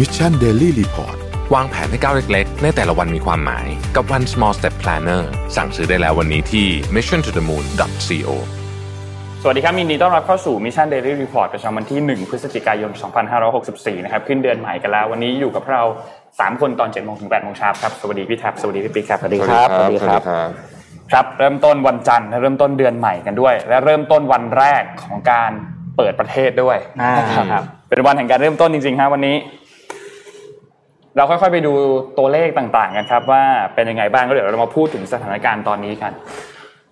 Mission Daily Reportวางแผนให้ก้าวเล็กๆ ในแต่ละวันมีความหมายกับ One Small Step Planner สั่งซื้อได้แล้ววันนี้ที่ mission to the moon co สวัสดีครับยินดีต้อนรับเข้าสู่ Mission Daily Report ประจำวันที่ 1 พฤศจิกายน 2564 นะครับ ขึ้นเดือนใหม่กันแล้ว วันนี้อยู่กับเรา 3 คนตอน7โมงถึง8โมงเช้าครับ สวัสดีพี่แท็บสวัสดีพี่ปิ๊กครับ สวัสดีครับ สวัสดีครับ ครับ เริ่มต้นวันจันทร์เริ่มต้นเดือนใหม่กันด้วย และเริ่มต้นวันแรกของการเปิดประเทศด้วยนะครับ เป็นวันแห่งการเริ่มต้นจริงๆครับวันนี้ เราค่อยๆไปดูตัวเลขต่างๆกันครับว่าเป็นยังไงบ้างก็เดี๋ยวเรามาพูดถึงสถานการณ์ตอนนี้กัน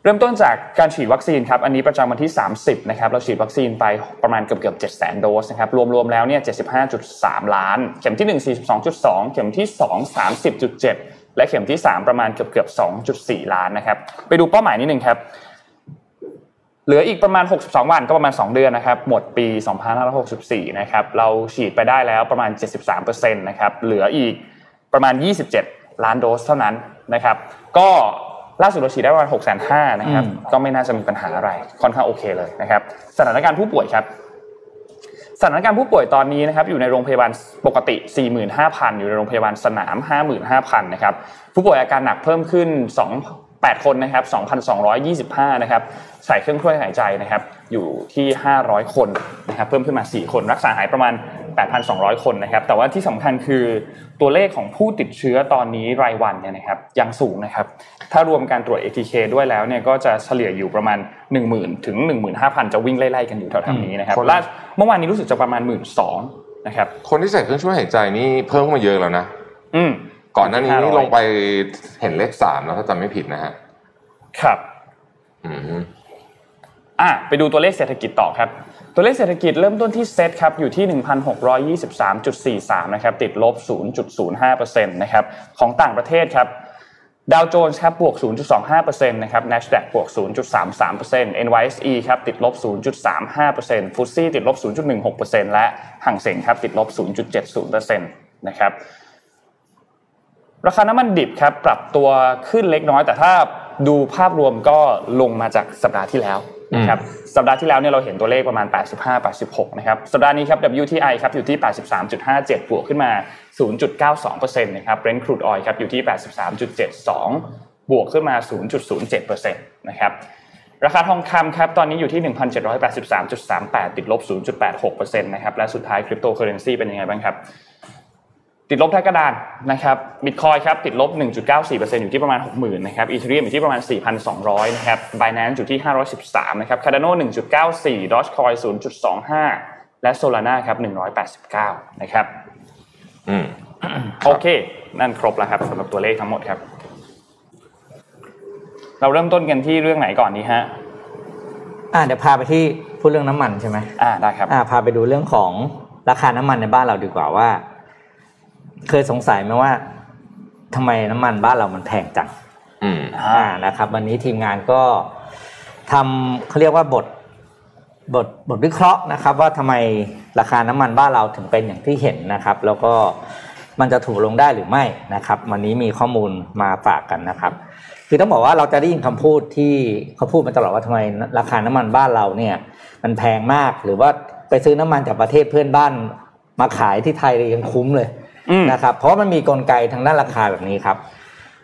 เริ่มต้นจากการฉีดวัคซีนครับ อันนี้ประจำวันที่ 30 นะครับ เราฉีดวัคซีนไปประมาณเกือบเกือบ7 0 0 0 0โดสนะครับ รวมๆ แล้วเนี่ย 75.3 ล้าน เข็มที่ 1 42.2 เข็มที่ 2 30.7 และเข็มที่ 3 ประมาณเกือบเกือบ2.4 ล้านนะครับ ไปดูเป้าหมายนิดนึงครับ เหลืออีกประมาณ 62 วันก็ประมาณ 2 เดือนนะครับ หมดปี 2564 นะครับ เราฉีดไปได้แล้วประมาณ 73%นะครับ เหลืออีกประมาณ 27 ล้านโดสเท่านั้นนะครับ ก็ล่าสุดเราฉีดได้ประมาณ6 5 0 0 0นะครับ ก็ไม่น่าจะมีปัญหาอะไร ค่อนข้างโอเคเลยนะครับ สถานการณ์ผู้ป่วยครับ สถานการณ์ผู้ป่วยตอนนี้นะครับ อยู่ในโรงพยาบาลปกติ 45,000 อยู่ในโรงพยาบาลสนาม 55,000 นะครับ ผู้ป่วยอาการหนักเพิ่มขึ้น 2 8 คนนะครับ2,225นะครับใส่เครื่องช่วยหายใจนะครับอยู่ที่ 500 คนนะครับเพิ่มขึ้นมา 4 คนรักษาหายประมาณ 8,200 คนนะครับแต่ว่าที่สำคัญคือตัวเลขของผู้ติดเชื้อตอนนี้รายวันเนี่ยนะครับยังสูงนะครับถ้ารวมการตรวจ ATK ด้วยแล้วเนี่ยก็จะเฉลี่ยอยู่ประมาณ 10,000 ถึง 15,000 จะวิ่งไล่ๆกันอยู่แถวๆนี้นะครับล่าเมื่อวานนี้รู้สึกจะประมาณ 1 2ื่นนะครับคนที่ใส่เครื่องช่วยหายใจนี่เพิ่มมาเยอะแล้วนะอืม ก่อนหน้านี้นี่ลงไปเห็นเลขสามแล้วถ้าจำไม่ผิดนะฮะครับอืมอะไปดูตัวเลขเศรษฐกิจต่อครับ ตัวเลขเศรษฐกิจเริ่มต้นที่เซตครับอยู่ที่ 1,623.43 นะครับติดลบ 0.05%นะครับของต่างประเทศครับดาวโจนส์ครับบวก 0.25%นะครับ NASDAQ บวก 0.33% NYSE ครับติดลบ 0.35%ฟุตซี่ติดลบ 0.16%และห่างเสงครับติดลบ 0.70%นะครับ ราคาน้ำมันดิบครับปรับตัวขึ้นเล็กน้อย แต่ถ้าดูภาพรวมก็ลงมาจากสัปดาห์ที่แล้วนะครับสัปดาห์ที่แล้วเนี่ยเราเห็นตัวเลขประมาณ 85-86 นะครับสัปดาห์นี้ครับ WTI ครับอยู่ที่ 83.57 บวกขึ้นมา 0.92%นะครับ Brent crude oil ครับอยู่ที่ 83.72 บวกขึ้นมา 0.07%นะครับราคาทองคำครับตอนนี้อยู่ที่ 1,783.38 ติดลบ 0.86%นะครับและสุดท้ายคริปโตเคอเรนซีเป็นยังไงบ้างครับ ติดลบท้ายกระดานนะครับบิตคอยครับติดลบ 1.94%อยู่ที่ประมาณ 60,000นะครับ Ethereum อยู่ที่ประมาณ 4,200นะครับ Binance อยู่ที่ 513นะครับ Cardano 1.94ดอชคอย0.25 และ Solana ครับ189นะครับอืมโอเค นั่นครบแล้วครับสำหรับตัวเลขทั้งหมดครับ เราเริ่มต้นกันที่เรื่องไหนก่อนนี้ฮะอ่าเดี๋ยวพาไปที่พูดเรื่องน้ำมันใช่ไหมอ่าได้ครับอ่าพาไปดูเรื่องของราคาน้ำมันในบ้านเราดีกว่าว่า เคยสงสัยไหมว่าทำไมน้ำมันบ้านเรามันแพงจังอ่านะครับ วันนี้ทีมงานก็ทำเขาเรียกว่าบทบทบทวิเคราะห์นะครับ ว่าทำไมราคาน้ำมันบ้านเราถึงเป็นอย่างที่เห็นนะครับ แล้วก็มันจะถูกลงได้หรือไม่นะครับ วันนี้มีข้อมูลมาฝากกันนะครับ คือต้องบอกว่าเราจะได้ยินคำพูดที่เขาพูดมาตลอดว่าทำไมราคาน้ำมันบ้านเราเนี่ย มันแพงมากหรือว่าไปซื้อน้ำมันจากประเทศเพื่อนบ้านมาขายที่ไทยยังคุ้มเลย นะครับเพราะมันมีกลไกทางด้านราคาแบบนี้ครับ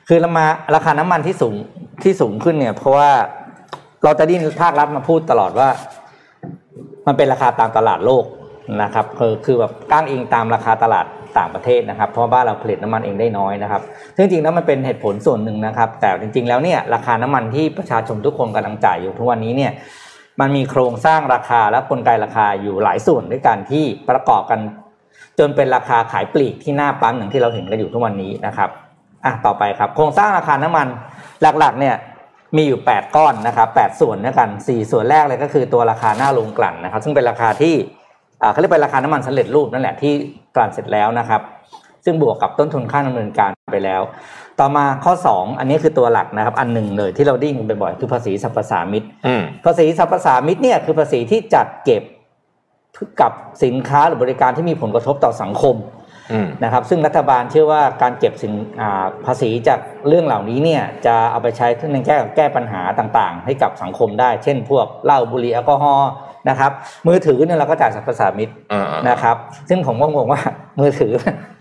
คือรามาราคาน้ำมันที่สูงที่สูงขึ้นเนี่ย เพราะว่าเราจะดิ้นภาครัฐมาพูดตลอดว่า มันเป็นราคาตามตลาดโลกนะครับคือคือแบบก้างอิงตามราคาตลาดต่างประเทศนะครับ เพราะบ้านเราผลิตน้ำมันเองได้น้อยนะครับซึ่งจริงแล้วมันเป็นเหตุผลส่วนหนึ่งนะครับ แต่จริง ๆ แล้วเนี่ยราคาน้ำมันที่ประชาชนทุกคนกำลังจ่ายอยู่ทุกวันนี้เนี่ยมันมีโครงสร้างราคาและกลไกราคาอยู่หลายส่วนด้วยกันที่ประกอบกัน จนเป็นราคาขายปลีกที่หน้าปั๊มอย่างที่เราเห็นกันอยู่ทุกวันนี้นะครับอะต่อไปครับ โครงสร้างราคาน้ำมันหลักๆเนี่ยมีอยู่ 8 ก้อนนะครับ8ส่วนด้วยกัน 4 ส่วนแรกเลยก็คือตัวราคาหน้าโรงกลั่นนะครับ ซึ่งเป็นราคาที่เขาเรียกเป็นราคาน้ำมันสำเร็จรูปนั่นแหละที่กลั่นเสร็จแล้วนะครับ ซึ่งบวกกับต้นทุนค่าดำเนินการไปแล้ว ต่อมาข้อ 2 อันนี้คือตัวหลักนะครับ อันหนึ่งเลยที่เราดิ้งบ่อยๆคือภาษีสรรพสามิตภาษีสรรพสามิตเนี่ยคือภาษีที่จัดเก็บ กับสินค้าหรือบริการที่มีผลกระทบต่อสังคมนะครับ ซึ่งรัฐบาลเชื่อว่าการเก็บสินภาษีจากเรื่องเหล่านี้เนี่ยจะเอาไปใช้ในแก้แก้ปัญหาต่างๆ ให้กับสังคมได้ เช่น พวกเหล้าบุหรี่แอลกอฮอล์นะครับ มือถือเนี่ยเราก็จ่ายสรรพสามิตนะครับ ซึ่งผมก็งงว่ามือถือ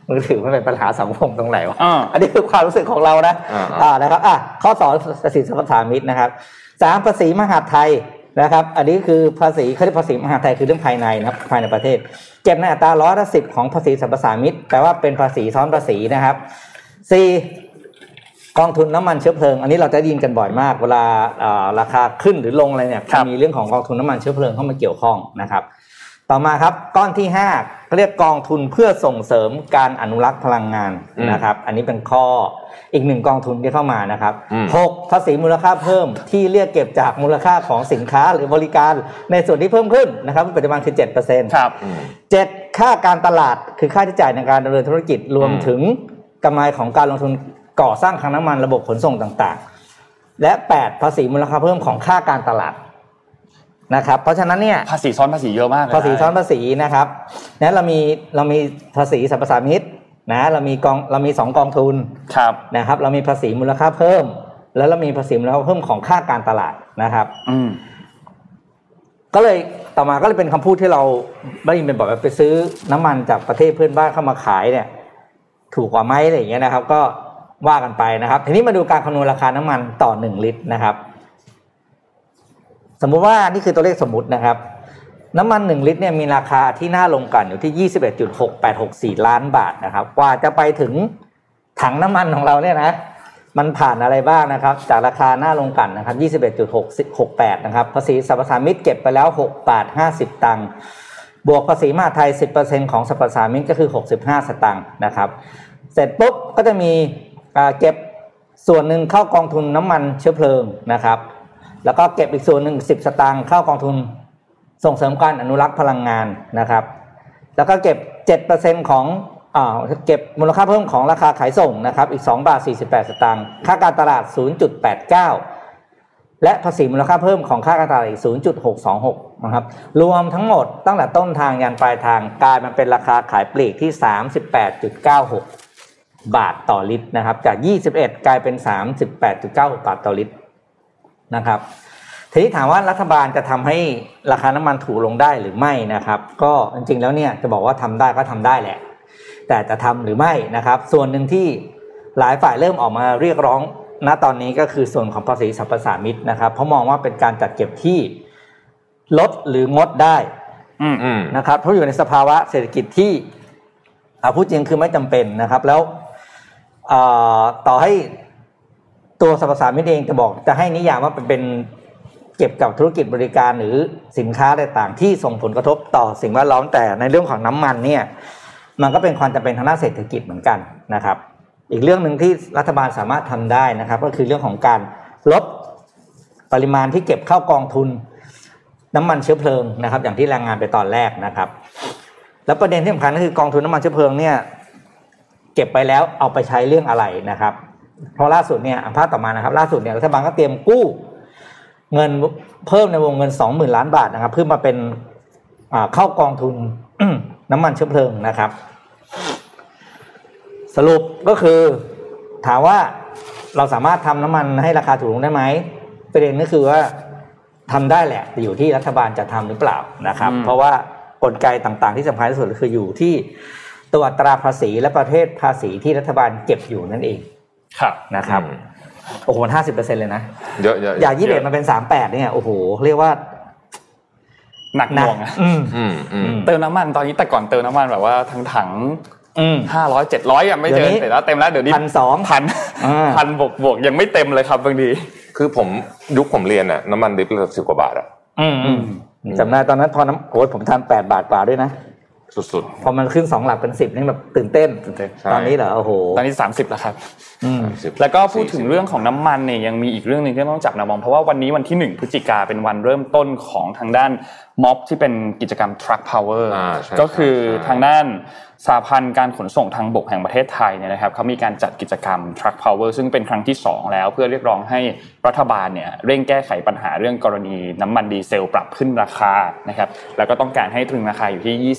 มือถือมันเป็นปัญหาสังคมตรงไหนวะอันนี้คือความรู้สึกของเรานะอ่านะครับอะข้อสองภาษีสรรพสามิตนะครับสามภาษีมหาไทย นะครับ อันนี้คือภาษีเขาเรียกภาษีมหาไทยคือเรื่องภายในนะครับภายในประเทศ เก็บในอัตราร้อยละสิบของภาษีสรรพสามิตแปลว่าเป็นภาษีซ้อนภาษีนะครับสี่กองทุนน้ำมันเชื้อเพลิง อันนี้เราจะยินกันบ่อยมาก เวลาราคาขึ้นหรือลงอะไรเนี่ยมีเรื่องของกองทุนน้ำมันเชื้อเพลิงเข้ามาเกี่ยวข้องนะครับ ต่อมาครับก้อนที่ห้าเรียกกองทุนเพื่อส่งเสริมการอนุรักษ์พลังงานนะครับ อันนี้เป็นข้ออีกหนึ่งกองทุนที่เข้ามานะครับหกภาษีมูลค่าเพิ่มที่เรียกเก็บจากมูลค่าของสินค้าหรือบริการในส่วนที่เพิ่มขึ้นนะครับปัจจุบันคือเจ็ดเปอร์เซ็นต์ครับเจ็ดค่าการตลาดคือค่าใช้จ่ายในการดำเนินธุรกิจรวมถึงกำไรของการลงทุนก่อสร้างคลังน้ำมันระบบขนส่งต่างๆ และแปดภาษีมูลค่าเพิ่มของค่าการตลาด นะครับเพราะฉะนั้นเนี่ยภาษีซ้อนภาษีเยอะมากภาษีซ้อนภาษีนะครับนั้นเรามีเรามีภาษีสรรพสามิตนะเรามีกองเรามีสองกองทุนครับนะครับ เรามีภาษีมูลค่าเพิ่ม แล้วเรามีภาษีมูลค่าเพิ่มของค่าการตลาดนะครับ อืมก็เลยต่อมาก็เลยเป็นคำพูดที่เราได้ยินเป็นบอกว่าไปซื้อน้ำมันจากประเทศเพื่อนบ้านเข้ามาขายเนี่ย ถูกกว่าไหมอะไรอย่างเงี้ยนะครับ ก็ว่ากันไปนะครับ ทีนี้มาดูการคำนวณราคาน้ำมันต่อหนึ่งลิตรนะครับ สมมุติว่านี่คือตัวเลขสมมตินะครับ น้ำมันหนึ่งลิตรเนี่ยมีราคาที่น่าลงกันอยู่ที่ยี่สิบเอ็ดจุดหกแปดหกสี่ล้านบาทนะครับ กว่าจะไปถึงถังน้ำมันของเราเนี่ยนะมันผ่านอะไรบ้างนะครับ จากราคาหน้าลงกันนะครับยี่สิบเอ็ดจุดหกหกแปดนะครับ ภาษีสรรพสามิตเก็บไปแล้วหกบาทห้าสิบตังค์บวกภาษีมาไทยสิบเปอร์เซ็นของสรรพสามิตก็คือหกสิบห้าสตังค์นะครับ เสร็จปุ๊บก็จะมีเก็บส่วนหนึ่งเข้ากองทุนน้ำมันเชื้อเพลิงนะครับ แล้วก็เก็บอีกส่วนหนึ่งสิบสตางค์เข้ากองทุนส่งเสริมการอนุรักษ์พลังงานนะครับ แล้วก็เก็บ7%ของอ่าเซ็นของเก็บมูลค่าเพิ่มของราคาขายส่งนะครับอีก2บาท48สตางค์ค่าการตลาด0.89และภาษีมูลค่าเพิ่มของค่าการตลาดอีก 0.626 นะครับ รวมทั้งหมดตั้งแต่ต้นทางยันปลายทางกลายมาเป็นราคาขายปลีกที่ 38.96 บาทต่อลิตรนะครับ จาก 21 กลายเป็น 38.96 บาทต่อลิตร นะครับทีนี้ถามว่ารัฐบาลจะทำให้ราคาน้ำมันถูกลงได้หรือไม่นะครับ ก็จริงๆแล้วเนี่ยจะบอกว่าทำได้ก็ทำได้แหละ แต่จะทำหรือไม่นะครับ ส่วนหนึ่งที่หลายฝ่ายเริ่มออกมาเรียกร้องณตอนนี้ก็คือส่วนของภาษีสรรพสามิตนะครับ เพราะมองว่าเป็นการจัดเก็บที่ลดหรืองดได้นะครับเพราะอยู่ในสภาวะเศรษฐกิจที่อาพูดจริงคือไม่จำเป็นนะครับ แล้วต่อให้ ตัวสรรพสามิตเองจะบอกจะให้นิยามว่าเป็นเก็บกับธุรกิจบริการหรือสินค้าต่างๆ ที่ส่งผลกระทบต่อสิ่งแวดล้อมแต่ในเรื่องของน้ำมันเนี่ยมันก็เป็นความจำเป็นทางด้านเศรษฐกิจเหมือนกันนะครับ อีกเรื่องหนึ่งที่รัฐบาลสามารถทำได้นะครับ ก็คือเรื่องของการลดปริมาณที่เก็บเข้ากองทุน น้ำมันเชื้อเพลิงนะครับ อย่างที่รายงานไปตอนแรกนะครับ แล้วประเด็นที่สำคัญก็คือกองทุนน้ำมันเชื้อเพลิงเนี่ยเก็บไปแล้วเอาไปใช้เรื่องอะไรนะครับ เพราะล่าสุดเนี่ยภาพต่อมานะครับ ล่าสุดเนี่ยรัฐบาลก็เตรียมกู้ เงินเพิ่มในวงเงินสองหมื่นล้านบาทนะครับ เพื่อมาเป็นเข้ากองทุนน้ำมันเชื้อเพลิงนะครับ สรุปก็คือถามว่าเราสามารถทำน้ำมันให้ราคาถูกลงได้ไหมประเด็นก็คือว่าทำได้แหละแต่อยู่ที่รัฐบาลจะทำหรือเปล่านะครับ เพราะว่ากลไกต่างๆ ที่สำคัญที่สุดคืออยู่ที่ตัวตราภาษีและประเภทภาษีที่รัฐบาลเก็บอยู่นั่นเอง ครับนะครับโอ้โหห้าสิบเปอร์เซ็นเลยนะเยอะเยอะอย่ายี่สิบเอ็ดมันเป็นสามแปดเนี่ยโอ้โห เรียกว่า หนักหน่วงอะเติมน้ำมันตอนนี้แต่ก่อนเติมน้ำมันแบบว่าทั้งถังห้าร้อยเจ็ดร้อยยังไม่เจอเสร็จแล้วเต็มแล้วเดี๋ยวนี้พันสองพันพันบวกบวกยังไม่เต็มเลยครับบางทีคือผมยุคผมเรียนอะน้ำมันดิบละสิบกว่าบาทอะจำได้ตอนนั้นพอน้ำโอ้ผมทานแปดบาทกว่าด้วยนะ สุดๆ พอมันขึ้นสองหลักเป็นสิบนี่แบบตื่นเต้น ตอนนี้เหรอโอ้โห ตอนนี้สามสิบแล้วครับแล้วก็พูดถึงเรื่องของน้ำมันเนี่ยยังมีอีกเรื่องหนึ่งที่ต้องจับนะมองเพราะว่าวันนี้วันที่หนึ่งพฤศจิกาเป็นวันเริ่มต้นของทางด้าน ม็อบที่เป็นกิจกรรม Truck Power ก็คือทางด้านสาพันธ์การขนส่งทางบกแห่งประเทศไทยเนี่ยนะครับเขามีการจัดกิจกรรม Truck Power ซึ่งเป็นครั้งที่ 2 แล้วเพื่อเรียกร้องให้รัฐบาลเนี่ยเร่งแก้ไขปัญหาเรื่องกรณีน้ำมันดีเซลปรับขึ้นราคานะครับแล้วก็ต้องการให้ตรึงราคาอยู่ที่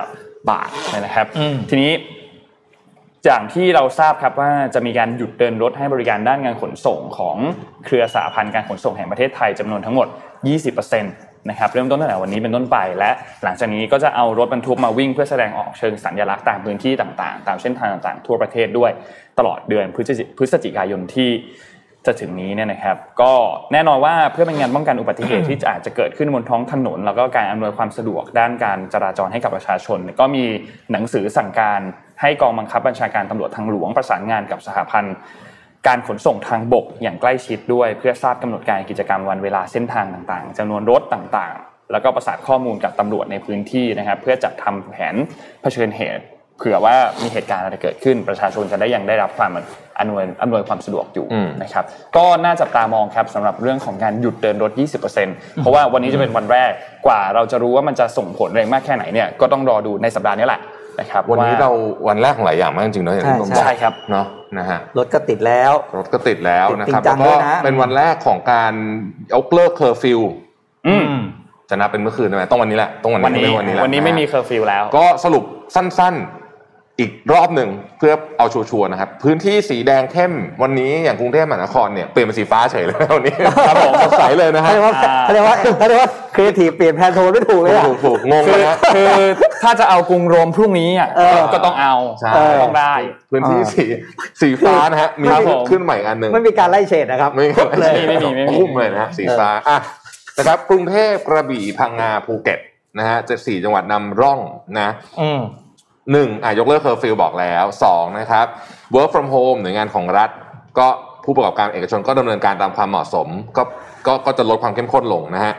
25 บาทนะครับ ทีนี้อย่างที่เราทราบครับว่าจะมีการหยุดเดินรถให้บริการด้านการขนส่งของเครือสาพันธ์การขนส่งแห่งประเทศไทยจำนวนทั้งหมด 20%น นะครับเริ่มต้นตั้งแต่วันนี้เป็นต้นไปและหลังจากนี้ก็จะเอารถบรรทุกมาวิ่งเพื่อแสดงออกเชิงสัญลักษณ์ตามพื้นที่ต่างๆ ตามเส้นทางต่างๆ ทั่วประเทศด้วยตลอดเดือนพฤศจิกายนที่จะถึงนี้เนี่ยนะครับ ก็แน่นอนว่าเพื่อเป็นงานป้องกันอุบัติเหตุที่อาจจะเกิดขึ้นบนท้องถนน แล้วก็การอำนวยความสะดวกด้านการจราจรให้กับประชาชน ก็มีหนังสือสั่งการให้กองบังคับบัญชาการตำรวจทางหลวงประสานงานกับสหพันธ์ การขนส่งทางบกอย่างใกล้ชิดด้วย เพื่อทราบกำหนดการกิจกรรมวันเวลาเส้นทางต่างๆจำนวนรถต่างๆ แล้วก็ประสานข้อมูลกับตำรวจในพื้นที่นะครับเพื่อจัดทำแผนเผชิญเหตุ เผื่อว่ามีเหตุการณ์อะไรเกิดขึ้น ประชาชนจะได้ยังได้รับความอำนวยอำนวยความสะดวกอยู่นะครับก็น่าจับตามองครับสำหรับเรื่องของการหยุดเดินรถ 20%เพราะว่าวันนี้จะเป็นวันแรกกว่าเราจะรู้ว่ามันจะส่งผลแรงมากแค่ไหนเนี่ยก็ต้องรอดูในสัปดาห์นี้แหละนะครับวันนี้เราวันแรกของหลายอย่างมากจริงๆเนาะอย่างที่ผมบอกใช่ครับเนาะ นะฮะรถก็ติดแล้ว รถก็ติดแล้วนะครับติดจริงจัแล้วก็งด้วยนะเป็นวันแรกของการยกเลิกเคอร์ฟิวอืมจะนับเป็นเมื่อคืนใช่ไหมต้องวันนี้แหละต้องวันวันนี้นี้ไม่วันนี้แหละวันนี้ไม่มีะฮะเคอร์ฟิวแล้ว ก็สรุปสั้น ๆ อีกรอบหนึ่งเพื่อเอาชัวร์ๆนะครับ พื้นที่สีแดงเข้มวันนี้อย่างกรุงเทพมหานครเนี่ยเปลี่ยนเป็นสีฟ้าเฉยเลยวันนี้ครับผมสดใสเลยนะฮะเขาเรียกว่าเขาเรียกว่าเขาเรียกว่าครีเอทีฟเปลี่ยนแพนโทนไม่ถูกเลยอะถูกถูกงงคืนะอฮะคือถ้าจะเอากรุงโรมพรุ่งนี้อะเออก็ต้องเอาใช่ต้องได้ พื้นที่สีสีฟ้านะฮะมีครับผมขึ้นใหม่อันหนึ่งไม่มีการไล่เฉดนะครับไม่มีไม่มีไม่มีไม่มีพุ่มเลยนะฮะสีฟ้าอะนะครับกรุงเทพกระบี่พังงาภูเก็ตนะฮะเจ็ดสี่จังหวัดนำร่องนะอืม หนึ่งอะยกเลิกเคอร์ฟิวบอกแล้วสองนะครับ work from home หน่วยงานของรัฐ ก็ผู้ประกอบการเอกชนก็ดำเนินการตามความเหมาะสม ก็ก็ก็จะลดความเข้มข้นลงนะฮะ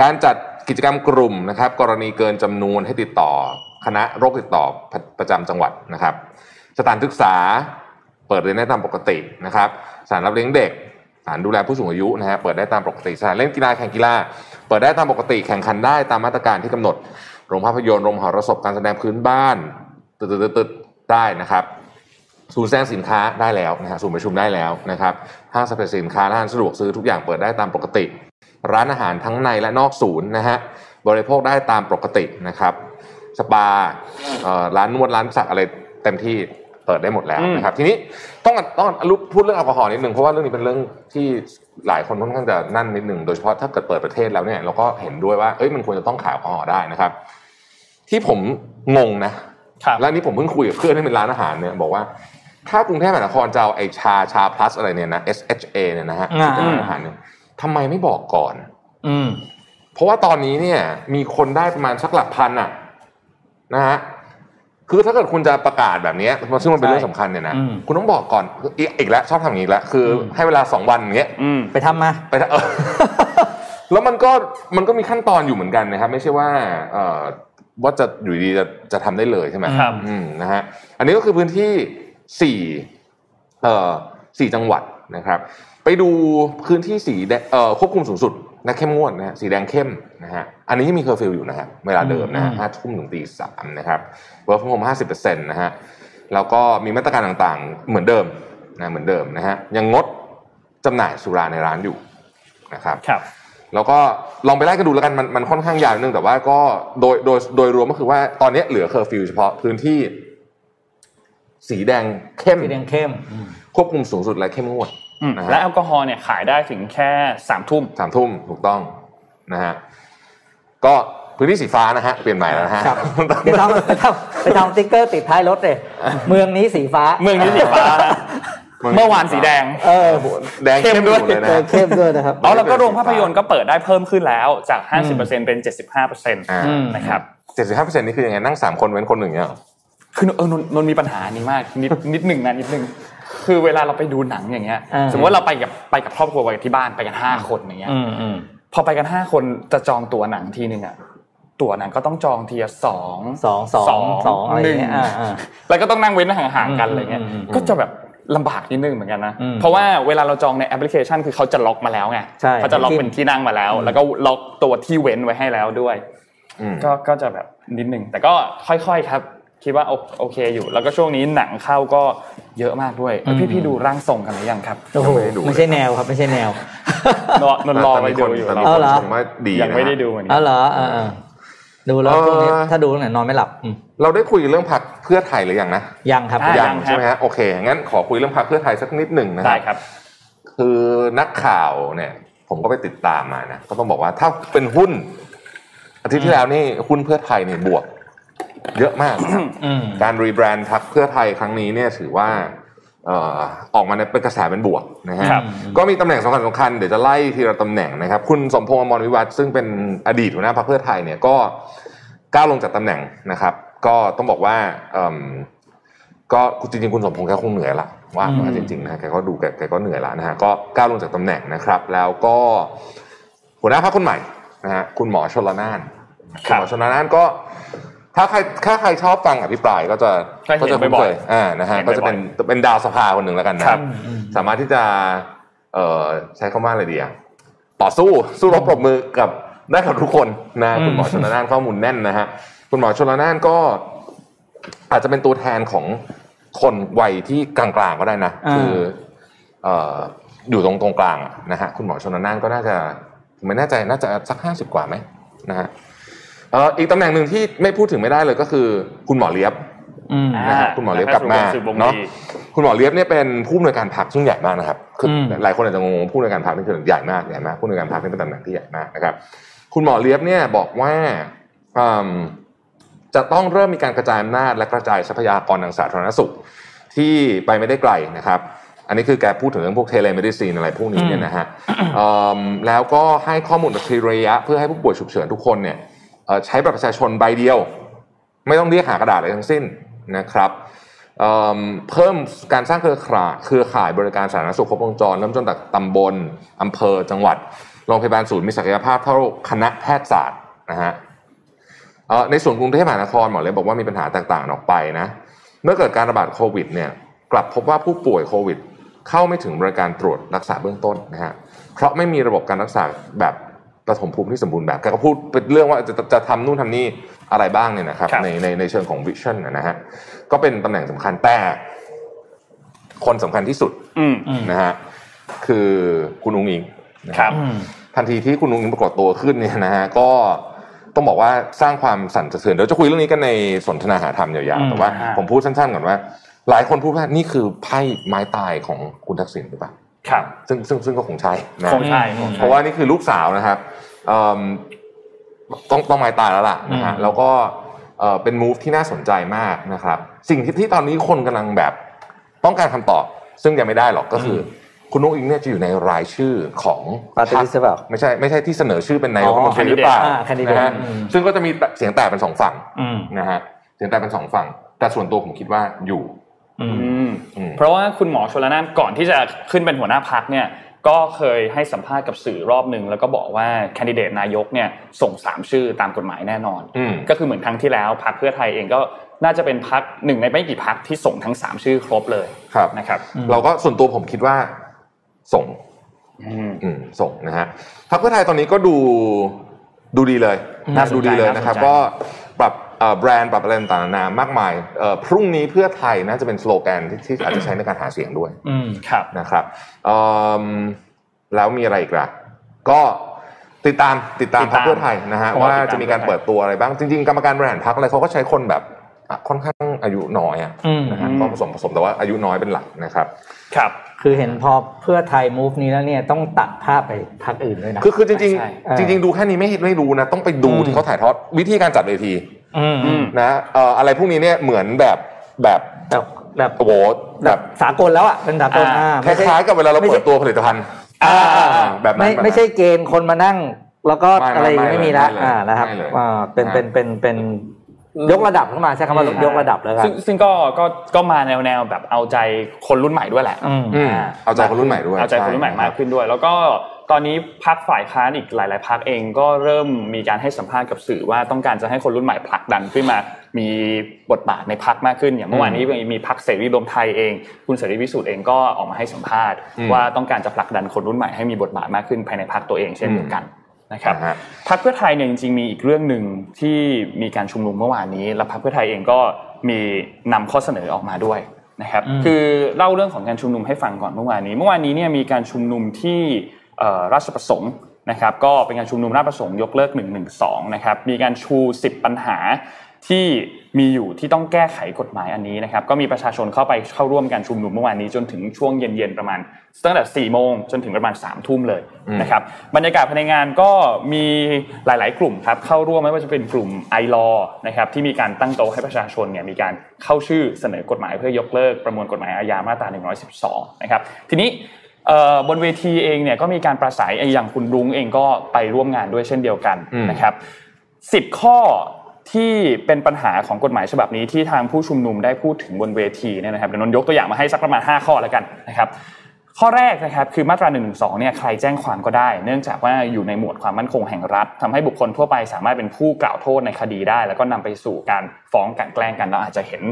การจัดกิจกรรมกลุ่มนะครับ กรณีเกินจำนวนให้ติดต่อคณะโรคติดต่อประประจำจังหวัดนะครับสถานศึกษาเปิดเรียนได้ตามปกตินะครับสถานรับเลี้ยงเด็กสถานดูแลผู้สูงอายุนะฮะเปิดได้ตามปกติสถานเล่นกีฬาแข่งกีฬาเปิดได้ตามปกติแข่งขันได้ตามมาตรการที่กำหนดโรงภาพยนตร์โรงมหรสพการแสดงพื้นบ้าน ตึดๆๆๆได้นะครับศูนย์แสดงสินค้าได้แล้วนะฮะศูนย์ประชุมได้แล้วนะครับห้างสรรพสินค้าร้านสะดวกซื้อทุกอย่างเปิดได้ตามปกติ ร้านอาหารทั้งในและนอกศูนย์นะฮะบริโภคได้ตามปกตินะครับสปาเอ่อร้านนวดร้านสักอะไรเต็มที่เปิดได้หมดแล้วนะครับทีนี้ต้องต้องพูดเรื่องแอลกอฮอล์นิดนึงเพราะว่าเรื่องนี้เป็นเรื่องที่หลายคนค่อนข้างจะนั่นนิดนึงโดยเฉพาะถ้าเกิดเปิดประเทศแล้วเนี่ยเราก็เห็นด้วยว่าเอ้ยมันควรจะต้องขายแอลกอฮอล์ได้นะครับ ที่ผมงงนะครับ แล้วนี่ผมเพิ่งคุยกับเพื่อนที่เป็นร้านอาหารเนี่ยบอกว่าถ้ากรุงเทพมหานครจะเอาไอชาชา plus อะไรเนี่ยนะ SHA เนี่ยนะฮะอ่าที่เป็นร้านอาหารเนี่ยทำไมไม่บอกก่อน อืมเพราะว่าตอนนี้เนี่ย มีคนได้ประมาณสักหลักพันอะนะฮะคือถ้าเกิดคุณจะประกาศแบบนี้ซึ่งมันเป็นใช่เรื่องสำคัญเนี่ยนะอืมคุณต้องบอกก่อนอีกอีกแล้วชอบทำอย่างนี้อีกแล้วคืออมให้เวลาสองวันอย่างเงี้ยอืมไปทำมาไปเถอะเออแล้วมันก็มันก็มีขั้นตอนอยู่เหมือนกันนะครับ ไม่ใช่ว่าเอ่อ ว่าจะอยู่ดีจะจะทำได้เลยใช่ไหมครับอืมนะฮะอันนี้ก็คือพื้นที่สี่เอ่อสี่จังหวัดนะครับ ไปดูพื้นที่สีแดงเอ่อควบคุมสูงสุดและเข้มงวดนะฮะสีแดงเข้มนะฮะอันนี้ยังมีเคอร์ฟิวอยู่นะฮะเวลาเดิมนะฮะอืมห้าทุ่มถึงตีสามนะครับ work from home ห้าสิบเปอร์เซ็นต์นะฮะแล้วก็มีมาตรการต่างๆเหมือนเดิมนะเหมือนเดิมนะฮะยังงดจำหน่ายสุราในร้านอยู่นะครับครับ แล้วก็ลองไปไล่กันดูแล้วกันมันมันค่อนข้างยาวนิดนึงแต่ว่าก็โดยโดยโดยรวมก็คือว่าตอนนี้เหลือเคอร์ฟิวเฉพาะพื้นที่ สีแดงเข้มสีแดงเข้มควบคุมสูงสุดและเข้มงวดอืมนะฮะและแอลกอฮอล์เนี่ยขายได้ถึงแค่สามทุ่มสามทุ่มถูกต้องนะฮะก็พื้นที่สีฟ้านะฮะเปลี่ยนใหม่แล้วนะฮะครับเดี๋ยวทำไปทำไปทำสติ๊กเกอร์ติดท้ายรถเลยเมืองนี้สีฟ้า เมืองนี้สีฟ้าฮะ เมื่อวานสีแดง เออแดงเข้มเข้มด้วยอยู่เลยนะเออฮะเข้มด้วยนะครับอ๋อแล้วก็โรงภาพยนตร์ก็เปิดได้เพิ่มขึ้นแล้วจาก 50%เป็น 75%อ่านะครับเจ็ดสิบห้าเปอร์เซ็นต์นี่คือยังไงนั่งสามคนเว้นคนหนึ่งเนี่ยเหรอคือเออนนนนมีปัญหานี้มากนิดนิดหนึ่งนะนิดหนึ่งคือเวลาเราไปดูหนังอย่างเงี้ยอ่าสมมติว่าเราไปกับไปกับครอบครัวไปที่บ้านไปกันห้าคนอย่างเงี้ยอืมอืมพอไปกันห้าคนจะจองตั๋วหนังทีนึงอะตั๋วหนังก็ต้องจองทีละสองสองสองสองอะไรอย่างเงี้ยหนึ่อ่าอ่าแล้วก็ต้องนั่งเว้นห่างๆกันอะไรเงี้ยอืมอืมอืมก็จะแบบ ลำบากนิดนึงเหมือนกันนะอืมเพราะว่าเวลาเราจองในแอปพลิเคชันคือเขาจะล็อกมาแล้วไงใช่เขาจะล็อกเป็นที่นั่งมาแล้ว แล้วก็ล็อกตัวที่เว้นไว้ให้แล้วด้วยอืมก็ก็จะแบบนิดนึงแต่ก็ค่อยๆครับ คิดว่าโอโอเคอยู่ แล้วก็ช่วงนี้หนังเข้าก็เยอะมากด้วยแล้วพี่ๆดูร่างทรงกันหรือยังครับโอ้โหยังไม่ได้ดูไม่ใช่แนวครับไม่ใช่แนวรอนนรอไปดูอยู่แต่มีเราคนเอาเหรอชมว่าดียังนะไม่ได้ฮะดูเหมือนกัอ๋อนเหรอเออเออ ดูแล้วเอ่อช่วงนี้ถ้าดูแล้วเนี่ยนอนไม่หลับอืมเราได้คุยเรื่องพรรคเพื่อไทยหรือยังนะยังครับอะยังใช่ไหมฮะโอเคงั้นขอคุยเรื่องพรรคเพื่อไทยสักนิดหนึ่งนะได้ฮะครับ คือนักข่าวเนี่ยผผมก็ไปติดตามมานะก็ต้องบอกว่าถ้าเป็นหุ้น อาทิตย์ที่แล้วนี่หุ้นเพื่อไทยเนี่ยบวก เยอะมากการรีแบรนด์พักเพื่อไทยครั้งนี้เนี่ยถือว่า ออกมาเป็นกระแสเป็นบวกนะฮะก็มีตำแหน่งสำคัญสำคัญเดี๋ยวจะไล่ทีละตำแหน่งนะครับ คุณสมพงษ์อมรวิวัฒน์ซึ่งเป็นอดีตหัวหน้าพรรคเพื่อไทยเนี่ยก็ก้าวลงจากตำแหน่งนะครับ ก็ต้องบอกว่าก็จริงๆคุณสมพงษ์แกคงเหนื่อยละว่าจริงๆนะแกก็ดูแกก็เหนื่อยละนะฮะก็ก้าวลงจากตำแหน่งนะครับ แล้วก็หัวหน้าพรรคคนใหม่นะฮะคุณหมอชลนานคุณหมอชลนานก็ ถ้าใครถ้าใครชอบฟังอภิปรายก็จะก็จะบ่อยอ่านะฮะก็จะเป็นเป็นดาวสภาคนหนึ่งแล้วกันนะสามารถที่จะเอ่อใช้คำว่าอะไรดีอะต่อสู้สู้รบปรบมือกับได้กับทุกคนนะคุณหมอชลนานข้อมูลแน่นนะฮะคุณหมอชลนานก็อาจจะเป็นตัวแทนของคนวัยที่กลางๆก็ได้นะคือเอ่ออยู่ตรงตรงกลางนะฮะคุณหมอชนน่านก็น่าจะไม่แน่ใจน่าจะสักห้าสิบกว่าไหมนะฮะ อีกตำแหน่งหนึ่งที่ไม่พูดถึงไม่ได้เลยก็คือคุณหมอเลียบนะฮะคุณหมอเลียบกลับมาเนาะคุณหมอเลียบเนี่ยเป็นผู้อำนวยการพักซึ่งใหญ่มากนะครับคือหลายคนอาจจะงงผู้อำนวยการพักนี่คือใหญ่มากใหญ่มากผู้อำนวยการพักนี่เป็นตำแหน่งที่ใหญ่มากนะครับ คุณหมอเลียบเนี่ยบอกว่าจะต้องเริ่มมีการกระจายอำนาจและกระจายทรัพยากรทางสาธารณสุข ที่ไปไม่ได้ไกลนะครับ อันนี้คือแกพูดถึงเรื่องพวก telemedicine อะไรพวกนี้เนี่ยนะฮะแล้วก็ให้ข้อมูลแบบทีระยะเพื่อให้ผู้ป่วยฉุกเฉินทุกคนเนี่ย ใช้บัตรประชาชนใบเดียว ไม่ต้องเรียกหากระดาษอะไรทั้งสิ้นนะครับเเพิ่มการสร้างเครือข่ายเครือข่ายบริการสาธารณสุขครบวงจรเริ่มต้นจากตำบลอำเภอจังหวัดโรงพยาบาลศูนย์มีศักยภาพเท่าคณะแพทยศาสตร์นะฮะในส่วนกรุงเทพมหานครหมอเลยบอกว่ามีปัญหาต่างๆออกไปนะเมื่อเกิดการระบาดโควิดเนี่ยกลับพบว่าผู้ป่วยโควิด เข้าไม่ถึงบริการตรวจรักษาเบื้องต้นนะฮะเพราะไม่มีระบบการรักษาแบบ ปฐมภูมิที่สมบูรณ์แบบแกก็พูดเป็นเรื่องว่าจะจะทำนู่นทำนี่อะไรบ้างเนี่ยนะครับในในในเชิงของวิชั่นนะฮะก็เป็นตำแหน่งสำคัญแต่ คนสำคัญที่สุดนะฮะคือคุณอุ้งอิงนะครับทันทีที่คุณอุ้งอิงปรากฏตัวขึ้นเนี่ยนะฮะก็ต้องบอกว่าสร้างความสั่นสะเทือนเดี๋ยวจะคุยเรื่องนี้กันในสนทนาหาธรรมยาวๆแต่ว่า ผมพูดสั้นๆก่อนว่า หลายคนพูดว่านี่คือไพ่ไม้ตายของคุณทักษิณหรือเปล่าครับซึ่งซึ่งซึ่งก็คงใช่นะคงใช่เพราะว่านี่คือลูกสาวนะครับ ต้องต้องไม้ตายแล้วล่ะนะฮะแล้วก็เป็นมูฟที่น่าสนใจมากนะครับ สิ่งที่ที่ตอนนี้คนกำลังแบบต้องการคำตอบ ซึ่งยังไม่ได้หรอกก็คือ คุณนุ๊กอิงเนี่ยจะอยู่ในรายชื่อของปาร์ตี้ลิสต์เปล่าไม่ใช่ไม่ใช่ที่เสนอชื่อเป็นนายกรัฐมนตรีหรือเปล่านะฮะซึ่งก็จะมีเสียงแตกเป็นสองฝั่งนะฮะเสียงแตกเป็นสองฝั่ง แต่ส่วนตัวผมคิดว่าอยู่เพราะว่าคุณหมอชลนานก่อนที่จะขึ้นเป็นหัวหน้าพักเนี่ย ก็เคยให้สัมภาษณ์กับสื่อรอบหนึ่งแล้วก็บอกว่าแคนดิเดตนายกเนี่ยส่งสามชื่อตามกฎหมายแน่นอน ก็คือเหมือนครั้งที่แล้วพักเพื่อไทยเองก็น่าจะเป็นพักหนึ่งในไม่กี่พักที่ส่งทั้งสามชื่อครบเลยนะครับ เราก็ส่วนตัวผมคิดว่าส่งส่งนะฮะพรรคเพื่อไทยตอนนี้ก็ดูดูดีเลยน่าดูดีเลยนะครับ ก็ปรับ แบรนด์ปรับอะไรต่างๆนามากมายพรุ่งนี้เพื่อไทยน่าจะเป็นสโลแกนที่อาจจะใช้ในการหาเสียงด้วยนะครับแล้วมีอะไรอีกล่ะก็ติดตามติดตามพรรคเพื่อไทยนะฮะว่าจะมีการเปิดตัวอะไรบ้างจริง ๆ กรรมการบริหารพรรคอะไรเขาก็ใช้คนแบบค่อนข้างอายุน้อยอะนะฮะก็ผสมผสมแต่ว่าอายุน้อยเป็นหลักนะครับ ครับ คือเห็นพอเพื่อไทยมูฟนี้แล้วเนี่ยต้องตัดภาพไปพักอื่นด้วยนะคือคือจริง ๆ จริง ๆ ดูแค่นี้ไม่ไม่รู้นะต้องไปดูที่เขาถ่ายทอดวิธีการจัดเวที นะเอ่ออะไรพวกนี้เนี่ยเหมือนแบบแบบแบบโอ้โหแบบสากลแล้วอะเป็นสากลคล้ายๆกับเวลาเราเปิดตัวผลิตภัณฑ์แบบไม่ไม่ใช่เกณฑ์คนมานั่ง แล้วก็อะไรไม่มีละอ่านะครับอ่าเป็นเป็นเป็นเป็นยกระดับขึ้นมาใช่คำว่ายกระดับแล้วครับซึ่งก็ก็ก็มาแนวแนวแบบเอาใจคนรุ่นใหม่ด้วยแหละเอาใจคนรุ่นใหม่ด้วยเอาใจคนรุ่นใหม่มากขึ้นด้วย แล้วก็ ตอนนี้พักฝ่ายค้านอีกหลาย ๆพักเองก็เริ่มมีการให้สัมภาษณ์กับสื่อว่าต้องการจะให้คนรุ่นใหม่ผลักดันขึ้นมา มีบทบาทในพักมากขึ้น อย่างเมื่อวานนี้มีพักเสรีรวมไทยเอง คุณเสรีพิสุทธิ์เองก็ออกมาให้สัมภาษณ์ ว่าต้องการจะผลักดันคนรุ่นใหม่ให้มีบทบาทมากขึ้นภายในพักตัวเองเช่นเดียวกันนะครับพรรคเพื่อไทยเนี่ยจริงๆมีอีกเรื่องหนึ่งที่มีการชุมนุมเมื่อวานนี้ แล้วพรรคเพื่อไทยเองก็มีนำข้อเสนอออกมาด้วยนะครับ คือเล่าเรื่องของการชุมนุมให้ฟังก่อนเมื่อวานนี้ เมื่อวานนี้เนี่ยมีการชุมนุมที่ ราชประสงค์นะครับก็เป็นการชุมนุมราชประสงค์ยกเลิก1นึนะครับมีการชู 10 ปัญหาที่มีอยู่ที่ต้องแก้ไขกฎหมายอันนี้นะครับก็มีประชาชนเข้าไปเข้าร่วมการชุมนุมเมื่อวานนี้จนถึงช่วงเย็นๆประมาณตั้งแต่4ี่โมงจนถึงประมาณ3ามทุ่มเลยนะครับบรรยากาศภายในงานก็มีหลายๆ กลุ่มครับเข้าร่วมไม่ว่าจะเป็นกลุ่มไอรอนะครับที่มีการตั้งโต๊ะให้ประชาชนเนี่ยมีการเข้าชื่อเสนอกฎหมายเพื่อยกเลิกประมวลกฎหมายอาญามาตรา 112 นะครับทีนี้ บนเวทีเองเนี่ยก็มีการประสัยอย่างคุณรุ้งเองก็ไปร่วมงานด้วยเช่นเดียวกันนะครับสิบข้อที่เป็นปัญหาของกฎหมายฉบับนี้ที่ทางผู้ชุมนุมได้พูดถึงบนเวทีเนี่ยนะครับเดี๋ยวนนยกตัวอย่างมาให้สักประมาณ 5 ข้อแล้วกันนะครับข้อแรกนะครับคือมาตรา1นึเนี่ยใครแจ้งความก็ได้ เนื่องจากว่าอยู่ในหมวดความมั่นคงแห่งรัฐทำให้บุคคลทั่วไปสามารถเป็นผู้กล่าวโทษในคดีได้ แล้วก็นำไปสู่การฟ้องกันแกล้งกันเราอาจจะเห็น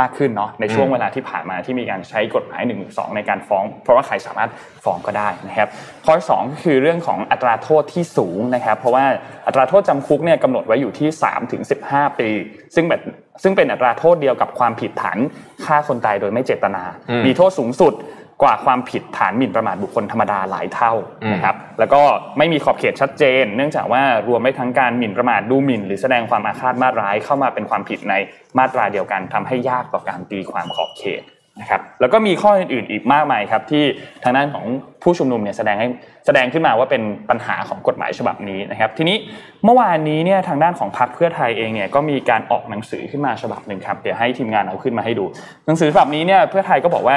มากขึ้นเนาะในช่วงเวลาที่ผ่านมาที่มีการใช้กฎหมาย1นึในการฟ้อง เพราะว่าใครสามารถฟ้องก็ได้นะครับข้อที่2ก็คือเรื่องของอัตราโทษที่สูงนะครับ เพราะว่าอัตราโทษจำคุกเนี่ยกำหนดไว้อยู่ที่3ถึง15 ปี ซึ่งแบบซึ่งเป็นอัตราโทษเดียวกับความผิดฐานฆ่าคนตายโดยไม่เจตนา มีโทษสูงสุด กว่าความผิดฐานหมิ่นประมาทบุคคลธรรมดาหลายเท่านะครับแล้วก็ไม่มีขอบเขตชัดเจน เนื่องจากว่ารวมไม่ทั้งการหมิ่นประมาทดูหมิ่น หรือแสดงความอาฆาตมาร้ายเข้ามาเป็นความผิดในมาตราเดียวกันทำให้ยากต่อการตีความขอบเขตนะครับแล้วก็มีข้ออื่นๆอีกมากมายครับที่ทางด้านของผู้ชุมนุมเนี่ยแสดงให้แสดงขึ้นมาว่าเป็นปัญหาของกฎหมายฉบับนี้นะครับทีนี้เมื่อวานนี้เนี่ยทางด้านของพรรคเพื่อไทยเองเนี่ยก็มีการออกหนังสือขึ้นมาฉบับหนึ่งครับเดี๋ยวให้ทีมงานเอาขึ้นมาให้ดู หนังสือฉบับนี้เนี่ยเพื่อไทยก็บอกว่า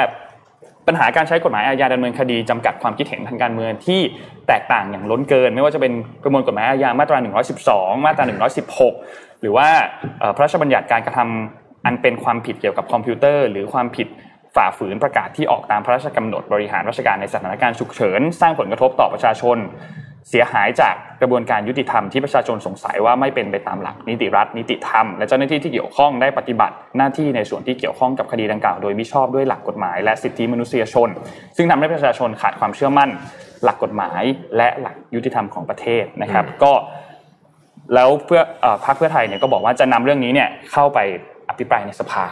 ปัญหาการใช้กฎหมายอาญาดำเนินคดีจำกัดความคิดเห็นทางการเมืองที่แตกต่างอย่างล้นเกิน ไม่ว่าจะเป็นประมวลกฎหมายอาญามาตรา 112 มาตรา 116 หรือว่าพระราชบัญญัติการกระทำอันเป็นความผิดเกี่ยวกับคอมพิวเตอร์ หรือความผิดฝ่าฝืนประกาศที่ออกตามพระราชกำหนดบริหารราชการในสถานการณ์ฉุกเฉิน สร้างผลกระทบต่อประชาชน เสียหายจากกระบวนการยุติธรรมที่ประชาชนสงสัยว่าไม่เป็นไปตามหลักนิติรัฐ นิติธรรม และเจ้าหน้าที่ที่เกี่ยวข้องได้ปฏิบัติหน้าที่ในส่วนที่เกี่ยวข้องกับคดีดังกล่าวโดยมิชอบด้วยหลักกฎหมาย และสิทธิมนุษยชน ซึ่งทำให้ประชาชนขาดความเชื่อมั่น หลักกฎหมาย และหลักยุติธรรมของประเทศนะครับ ก็แล้วเพื่อพรรคเพื่อไทยเนี่ยก็บอกว่าจะนำเรื่องนี้เนี่ยเข้าไปอภิปรายในสภา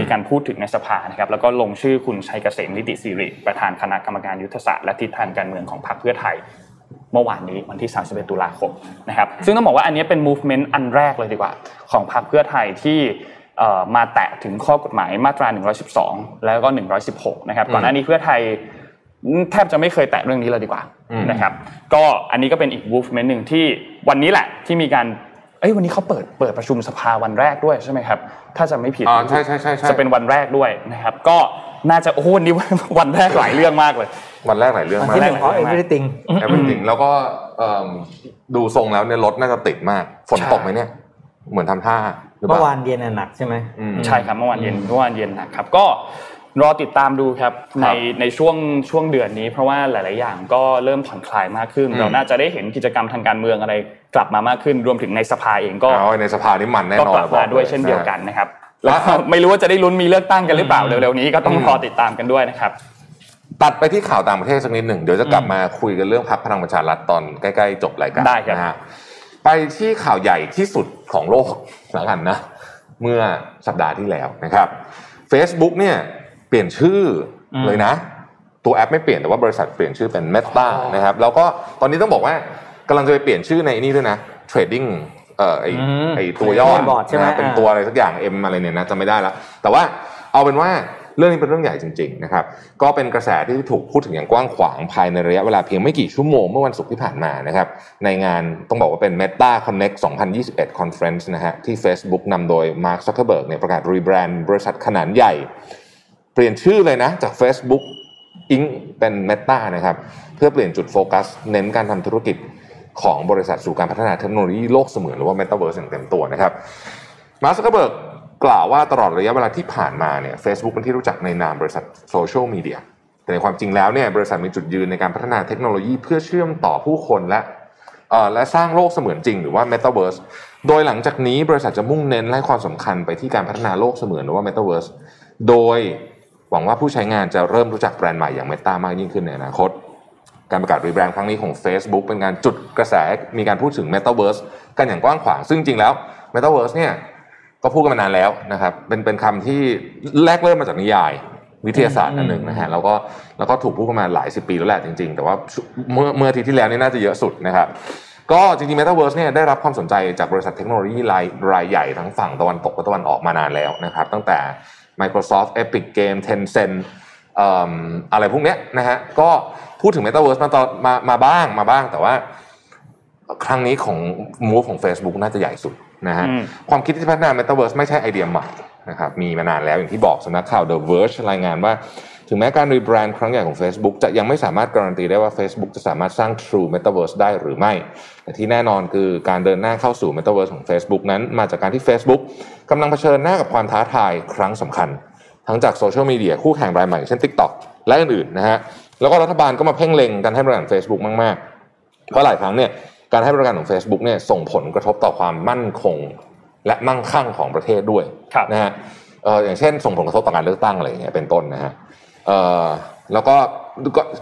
มีการพูดถึงในสภานะครับแล้วก็ลงชื่อคุณชัยเกษมนิติสิริประธานคณะกรรมการยุทธศาสตร์และทิศทางการเมืองของพรรคเพื่อไทย เมื่อวานนี้วันที่ 31 ตุลาคมนะครับซึ่งต้องบอกว่าอันนี้เป็น movement อันแรกเลยดีกว่า ของพรรคเพื่อไทยที่มาแตะถึงข้อกฎหมายมาตรา 112 แล้วก็ 116 นะครับ ก่อนหน้านี้เพื่อไทยแทบจะไม่เคยแตะเรื่องนี้เลยดีกว่านะครับ ก็อันนี้ก็เป็นอีก movement หนึ่งที่วันนี้แหละที่มีการเอ้ยวันนี้เขาเปิดเปิดประชุมสภาวันแรกด้วยใช่ไหมครับ ถ้าจะไม่ผิดอ๋อใช่ใช่ใช่จะเป็นวันแรกด้วยนะครับ ก็ น่าจะโอ้โหวันนี้วันแรกหลายเรื่องมากเลย วันแรกหลายเรื่องมากที่หนึ่งเพราะ everything everything แล้วก็ดูทรงแล้วเนี่ยรถน่าจะติดมาก ฝนตกไหมเนี่ย เหมือนทำท่าเมื่อวานเย็นหนักใช่ไหมใช่ครับเมื่อวานเย็นเมื่อวานเย็นหนักครับ ก็รอติดตามดูครับในในช่วงช่วงเดือนนี้ เพราะว่าหลาย ๆ อย่างก็เริ่มผ่อนคลายมากขึ้น เราน่าจะได้เห็นกิจกรรมทางการเมืองอะไรกลับมามากขึ้น รวมถึงในสภาเองก็ในสภานี่มันแน่นอนก็กลับมาด้วยเช่นเดียวกันนะครับ แล้วไม่รู้ว่าจะได้ลุ้นมีเลือกตั้งกันหรือเปล่าเร็วๆนี้ก็ต้องรอติดตามกันด้วยนะครับ ตัดไปที่ข่าวต่างประเทศสักนิดหนึ่งเดี๋ยวจะกลับมาคุยกันเรื่องพักพลังประชารัฐตอนใกล้ๆจบรายการได้ครับนะฮะไปที่ข่าวใหญ่ที่สุดของโลกแล้วกันนะ เมื่อสัปดาห์ที่แล้วนะครับ Facebook เนี่ยเปลี่ยนชื่อเลยนะ ตัวแอปไม่เปลี่ยนแต่ว่าบริษัทเปลี่ยนชื่อเป็น Meta นะครับแล้วก็ตอนนี้ต้องบอกว่ากำลังจะไปเปลี่ยนชื่อในนี่ด้วยนะ Trading เอ่อไอไอตัวย่อนะเป็นตัวอะไรสักอย่าง M อะไรเนี่ยนะจะไม่ได้แล้วแต่ว่าเอาเป็นว่าเรื่องนี้เป็นเรื่องใหญ่จริงๆนะครับ ก็เป็นกระแสที่ถูกพูดถึงอย่างกว้างขวางภายในระยะเวลาเพียงไม่กี่ชั่วโมงเมื่อวันศุกร์ที่ผ่านมานะครับ ในงานต้องบอกว่าเป็น Meta Connect 2021 Conference นะฮะที่ Facebook นำโดย Mark Zuckerberg เนี่ยประกาศรีแบรนด์บริษัทขนาดใหญ่ เปลี่ยนชื่อเลยนะ จาก Facebook Inc เป็น Meta นะครับ เพื่อเปลี่ยนจุดโฟกัส เน้นการทำธุรกิจ ของบริษัทสู่การพัฒนาเทคโนโลยีโลกเสมือนหรือว่า Metaverse อย่างเต็มตัวนะครับ Mark Zuckerberg กล่าวว่าตลอดระยะเวลาที่ผ่านมาเนี่ยเฟซบุ๊กเป็นที่รู้จักในนามบริษัทโซเชียลมีเดียแต่ในความจริงแล้วเนี่ยบริษัทมีจุดยืนในการพัฒนาเทคโนโลยีเพื่อเชื่อมต่อผู้คนและและสร้างโลกเสมือนจริงหรือว่า Metaverse โดยหลังจากนี้บริษัทจะมุ่งเน้นให้ความสำคัญไปที่การพัฒนาโลกเสมือนหรือว่า Metaverse โดยหวังว่าผู้ใช้งานจะเริ่มรู้จักแบรนด์ใหม่อย่าง Meta มากยิ่งขึ้นในอนาคต การประกาศรีแบรนด์ครั้งนี้ของ Facebook เป็นการจุดกระแสมีการพูดถึง Metaverse กันอย่างกว้างขวาง ซึ่งจริงแล้ว Metaverse เนี่ยก็พูดกันมานานแล้วนะครับ เป็นเป็นคำที่แรกเริ่มมาจากนิยายวิทยาศาสตร์อันหนึ่งนะฮะแล้วก็แล้วก็ถูกพูดกันมาหลายสิบปีแล้วแหละจริง ๆ แต่ว่าเมื่อเมื่อทีที่แล้วนี่น่าจะเยอะสุดนะครับ ก็จริงๆ Metaverse เนี่ยได้รับความสนใจจากบริษัทเทคโนโลยีรายรายใหญ่ทั้งฝั่งตะวันตกและตะวันออกมานานแล้วนะครับ ตั้งแต่ Microsoft Epic Game Tencent อะไรพวกนี้นะฮะก็ พูดถึง Metaverse มาตอนมามาบ้างมาบ้าง แต่ว่า ครั้งนี้ของ move ของ Facebook น่าจะใหญ่สุดนะฮะความคิดที่พัฒนา Metaverse ไม่ใช่ไอเดียใหม่นะครับมีมานานแล้วอย่างที่บอกสำนักข่าว The Verge รายงานว่า ถึงแม้การรีแบรนด์ครั้งใหญ่ของ Facebook จะยังไม่สามารถการันตีได้ว่า Facebook จะสามารถสร้าง True Metaverse ได้หรือไม่ แต่ที่แน่นอนคือการเดินหน้าเข้าสู่ Metaverse ของ Facebook นั้น มาจากการที่ Facebook กำลังเผชิญหน้ากับความท้าทายครั้งสำคัญ ทั้งจากโซเชียลมีเดียคู่แข่งรายใหม่เช่น TikTok และอื่นๆนะฮะ แล้วก็รัฐบาลก็มาเพ่งเล็งการให้บริการ Facebook มากๆ เพราะหลายครั้งเนี่ยการให้บริการของ Facebook เนี่ยส่งผลกระทบต่อความมั่นคง และมั่งคั่งของประเทศด้วยนะฮะอย่างเช่น ส่งผลกระทบต่อการเลือกตั้งอะไรอย่างเงี้ยเป็นต้นนะฮะแล้วก็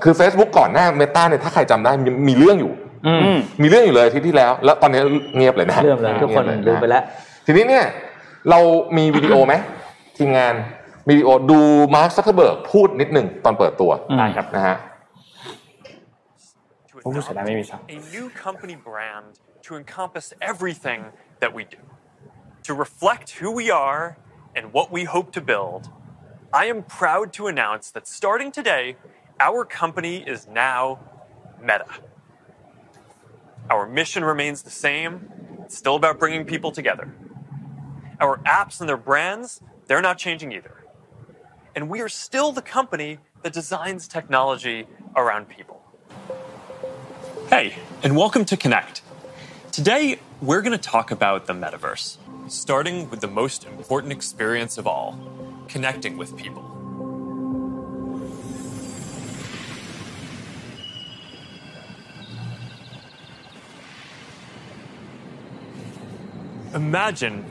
คือ Facebook ก่อนหน้าเมตาเนี่ยถ้าใครจำได้มีเรื่องอยู่มีเรื่องอยู่เลยที่ที่แล้ว แล้วตอนนี้เงียบเลยนะเริ่มเลยทุกคนลืมไปแล้ว ทีนี้เนี่ยเรามีวิดีโอไหมทีมงาน วิดีโอดูมาร์คซักเคเบิร์กพูดนิดหนึ่งตอนเปิดตัวได้ครับนะฮะ A new company brand to encompass everything that we do. To reflect who we are and what we hope to build, I am proud to announce that starting today, our company is now Meta. Our mission remains the same. It's still about bringing people together. Our apps and their brands, they're not changing either and we are still the company that designs technology around people. Hey, and welcome to Connect. Today, we're going to talk about the metaverse, starting with the most important experience of all connecting with people. Imagine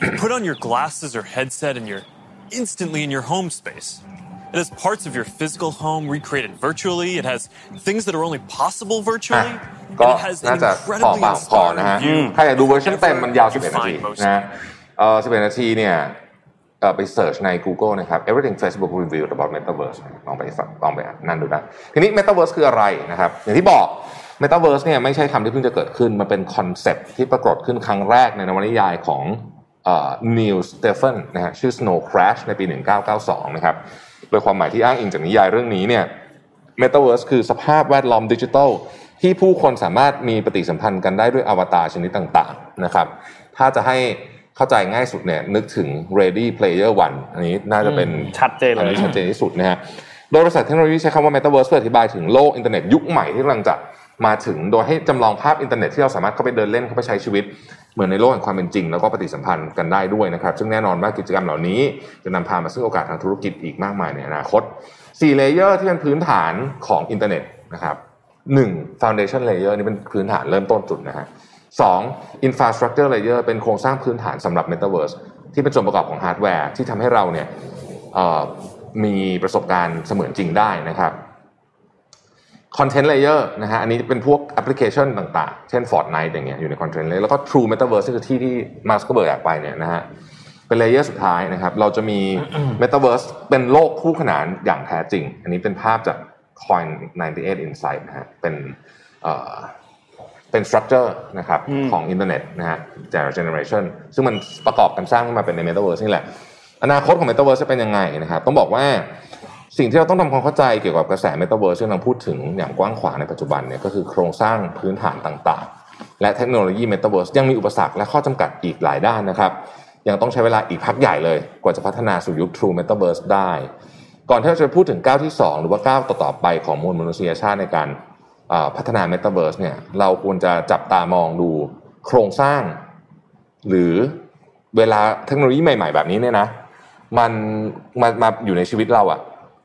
you put on your glasses or headset and you're instantly in your home space. It has parts of your physical home recreated virtually. It has things that are only possible virtually. ก็น่าจะพอหอมปากหอมคอนะฮะถ้าอยากดูเวอร์ชันเต็มมันยาว 11 นาทีนะเออ11 นาทีเนี่ยไป search ใน Google นะครับ everything Facebook revealed about metaverse ลองไปลองไปนั่นดูนะทีนี้ metaverse คืออะไรนะครับ อย่างที่บอก metaverse เนี่ยไม่ใช่คำที่เพิ่งจะเกิดขึ้น มันเป็น concept ที่ปรากฏขึ้นครั้งแรกในนวนิยายของ Neal Stephenson นะฮะชื่อ Snow Crash ในปี 1992 นะครับ โดยความหมายที่อ้างอิงจากนิยายเรื่องนี้เนี่ย Metaverse คือสภาพแวดล้อมดิจิทัล ที่ผู้คนสามารถมีปฏิสัมพันธ์กันได้ด้วยอวตารชนิดต่างๆนะครับ ถ้าจะให้เข้าใจง่ายสุดเนี่ยนึกถึง Ready Player One อันนี้น่าจะเป็นชัดเจนเลยชัดเจนที่สุดนะฮะโดยบริษัทเทคโนโลยีใช้คำว่า Metaverse เพื่ออธิบายถึงโลกอินเทอร์เน็ตยุคใหม่ที่กำลังจะมาถึง โดยให้จำลองภาพอินเทอร์เน็ตที่เราสามารถเข้าไปเดินเล่นเข้าไปใช้ชีวิต เหมือนในโลกแห่งความเป็นจริง แล้วก็ปฏิสัมพันธ์กันได้ด้วยนะครับ ซึ่งแน่นอนว่ากิจกรรมเหล่านี้จะนำพามาซึ่งโอกาสทางธุรกิจอีกมากมายในอนาคต4 layer ที่เป็นพื้นฐานของอินเทอร์เน็ตนะครับหนึ่ง foundation layer นี่เป็นพื้นฐานเริ่มต้นสุดนะฮะสอง infrastructure layer เป็นโครงสร้างพื้นฐานสำหรับ metaverse ที่เป็นส่วนประกอบของฮาร์ดแวร์ที่ทำให้เราเนี่ยมีประสบการณ์เสมือนจริงได้นะครับ content layer นะฮะอันนี้เป็นพวกแอปพลิเคชันต่างๆ เช่น Fortnite อย่างเงี้ยอยู่ใน content layer แล้วก็ True Metaverse คือที่ที่Mark Zuckerberg อยากไปเนี่ยนะฮะเป็น layer สุดท้ายนะครับ เราจะมี Metaverse เป็นโลกคู่ขนานอย่างแท้จริง อันนี้เป็นภาพจาก Coin 98 Insight นะฮะเป็นเอ่อเป็น structure นะครับของอินเทอร์เน็ตนะฮะแต่ละเจเนอเรชันซึ่งมันประกอบกันสร้างขึ้นมาเป็นใน Metaverse นี่แหละ อนาคตของ Metaverse จะเป็นยังไงนะครับ ต้องบอกว่า สิ่งที่เราต้องทำความเข้าใจเกี่ยวกับกระแสเมตาเวิร์สที่เราพูดถึงอย่างกว้างขวางในปัจจุบันเนี่ยก็คือโครงสร้างพื้นฐานต่างๆ และเทคโนโลยีเมตาเวิร์สยังมีอุปสรรคและข้อจำกัดอีกหลายด้านนะครับยังต้องใช้เวลาอีกพักใหญ่เลย กว่าจะพัฒนาสู่ยุค True Metaverse ได้ ก่อนที่เราจะพูดถึงก้าวที่ 2 หรือว่าก้าวต่อๆไปของมวลมนุษยชาติในการพัฒนา Metaverse เนี่ยเราควรจะจับตามองดูโครงสร้าง หรือเวลาเทคโนโลยีใหม่ ๆ แบบนี้เนี่ยนะมันมามาอยู่ในชีวิตเราอะ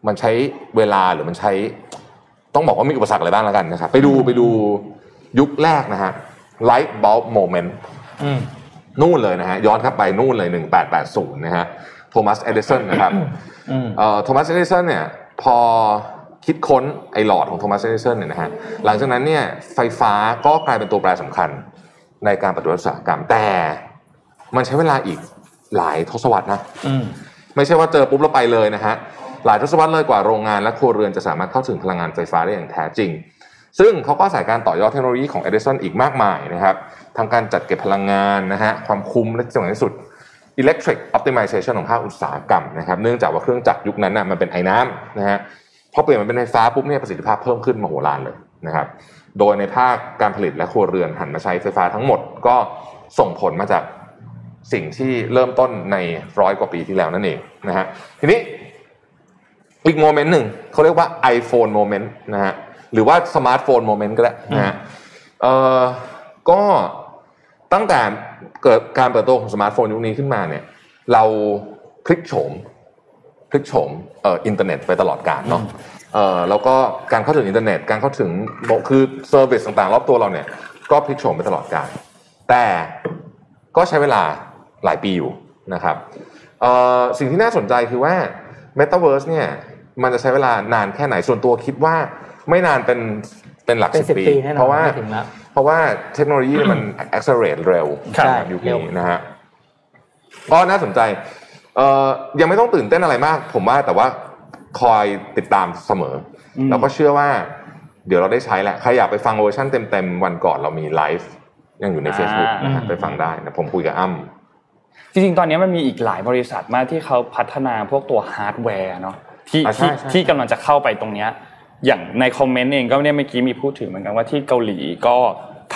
มันใช้เวลาหรือมันใช้ ต้องบอกว่ามีอุปสรรคอะไรบ้างแล้วกันนะครับ ไปดูไปดูยุคแรกนะฮะ light bulb moment นู่นเลยนะฮะย้อนกลับไปนู่นเลย 1880 นะฮะโทมัสเอดิสันนะครับโทมัสเอดิสันเนี่ยพอคิดค้นไอหลอดของโทมัสเอดิสันเนี่ยนะฮะหลังจากนั้นเนี่ยไฟฟ้าก็กลายเป็นตัวแปรสำคัญในการปฏิวัติอุตสาหกรรม แต่มันใช้เวลาอีกหลายทศวรรษนะไม่ใช่ว่าเจอปุ๊บแล้วไปเลยนะฮะ หลายทศวรรษเลยกว่าโรงงานและครัวเรือนจะสามารถเข้าถึงพลังงานไฟฟ้าได้อย่างแท้จริง ซึ่งเขาก็ใส่การต่อยอดเทคโนโลยีของ Edison อีกมากมายนะครับทางการจัดเก็บพลังงานนะฮะความคุ้มและสำคัญที่สุด electric optimization ของภาคอุตสาหกรรมนะครับเนื่องจากว่าเครื่องจักรยุคนั้นน่ะมันเป็นไอ้น้ำนะฮะพอเปลี่ยนมันเป็นไฟฟ้าปุ๊บเนี่ยประสิทธิภาพเพิ่มขึ้นมโหฬารเลยนะครับโดยในภาคการผลิตและครัวเรือนหันมาใช้ไฟฟ้าทั้งหมดก็ส่งผลมาจากสิ่งที่เริ่มต้นในร้อยกว่าปีที่แล้วนั่นเองนะฮะทีนี้ อีก moment หนึ่งเขาเรียกว่า iPhone moment นะฮะหรือว่า smartphone moment ก็ได้นะฮะเอ่อก็ตั้งแต่เกิดการเปิดตัวของสมาร์ทโฟนยุคนี้ขึ้นมาเนี่ย เราพลิกโฉมพลิกโฉมเอ่ออินเทอร์เน็ตไปตลอดกาลเนาะเอ่อแล้วก็การเข้าถึงอินเทอร์เน็ต การเข้าถึงคือ service ต่างๆ รอบตัวเราเนี่ย ก็พลิกโฉมไปตลอดกาลแต่ก็ใช้เวลาหลายปีอยู่นะครับเอ่อสิ่งที่น่าสนใจคือว่า Metaverse เนี่ย มันจะใช้เวลานานแค่ไหนส่วนตัวคิดว่าไม่นานเป็นเป็นหลักเป็นสิบ10ปีปีแน่นอนเพราะว่าไม่ถึงแล้วเพราะว่าเทคโนโลยีเนี่ยมัน accelerate เร็วใช่นะครับยุคเร็วนี้นะฮะก็น่าสนใจเอ่อยังไม่ต้องตื่นเต้นอะไรมาก ผมว่าแต่ว่าคอยติดตามเสมออแล้วก็เชื่อว่า เดี๋ยวเราได้ใช้แหละใครอยากไปฟังเวอร์ชันเต็มๆวันก่อนเรามีไลฟ์ยังอยู่ใน Facebook นะฮะไปฟังได้นะผมคุยกับอ้ำจริงๆ ตอนนี้มันมีอีกหลายบริษัทมากที่เขาพัฒนาพวกตัวฮาร์ดแวร์เนาะ ที่อ่าใช่ที่ใช่ที่กำลังจะเข้าไปตรงเนี้ยอย่างในคอมเมนต์เองก็เนี่ยเมื่อกี้มีพูดถึงเหมือนกันว่าที่เกาหลีก็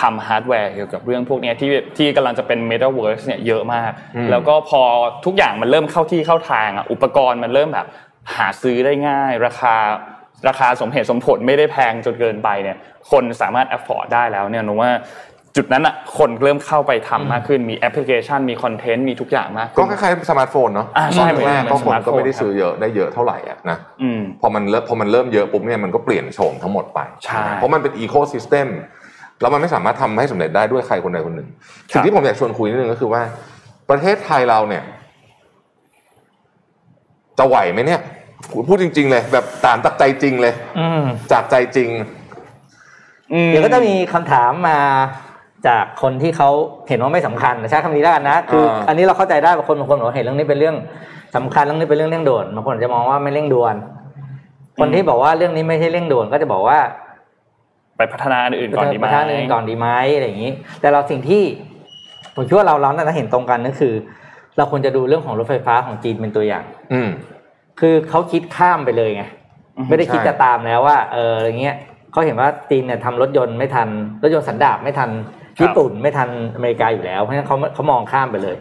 ทำฮาร์ดแวร์เกี่ยวกับเรื่องพวกเนี้ยที่ที่กำลังจะเป็น Metaverse เนี่ยเยอะมาก แล้วก็พอทุกอย่างมันเริ่มเข้าที่เข้าทางอะอุปกรณ์มันเริ่มแบบหาซื้อได้ง่าย ราคาราคาสมเหตุสมผลไม่ได้แพงจนเกินไปเนี่ยคนสามารถ afford ได้แล้วเนี่ยหนูว่า จุดนั้นอะคนเริ่มเข้าไปทำมากขึ้นมีแอปพลิเคชันมีคอนเทนต์มีทุกอย่างมากขึ้นก็คล้ายๆสมาร์ทโฟนเนาะอ่าใช่ตอนแรกก็เหมือนคนสมาร์ทโฟนก็ไม่ได้ซื้อเยอะได้เยอะเท่าไหร่อะนะอืมพอมันเริ่มพอมันเริ่มเยอะปุ๊บเนี่ยมันก็เปลี่ยนโฉมทั้งหมดไปใช่เพราะมันเป็น ecosystem แล้วมันไม่สามารถทำให้สำเร็จได้ด้วยใครคนใดคนหนึ่งสิ่งที่ผมอยากชวนคุยนิดนึงก็คือว่า ประเทศไทยเราเนี่ย จะไหวไหมเนี่ยพูดจริง ๆ เลย แบบตามจากใจจริงเลยอืมจากใจจริงอืมเดี๋ยวก็จะมีคำถามมา จากคนที่เขาเห็นว่าไม่สำคัญใช้คำนี้แล้วกันนะคืออ่าอันนี้เราเข้าใจได้บางคนบางคนบอกว่าเห็นเรื่องนี้เป็นเรื่องสำคัญเรื่องนี้เป็นเรื่องเร่งด่วนบางคนอาจจะมองว่าไม่เร่งด่วน คนที่บอกว่าเรื่องนี้ไม่ใช่เร่งด่วนก็จะบอกว่า ไปพัฒนาอันอื่นก่อนดีไหมประธานเองก่อนดีไหมอะไรอย่างนี้ แต่เราสิ่งที่ผมคิดว่าเราเราน่าจะเห็นตรงกันก็คือ เราควรจะดูเรื่องของรถไฟฟ้าของจีนเป็นตัวอย่าง อืมคือเขาคิดข้ามไปเลยไงไม่ได้คิดใช่จะตามแล้วว่า เอออะไรเงี้ยเขาเห็นว่าจีนเนี่ยทำรถยนต์ไม่ทัน รถยนต์สันดาปไม่ทัน ญี่ปุ่นไม่ทันอเมริกาอยู่แล้วเพราะฉะนั้นเขาเขามองข้ามไปเลย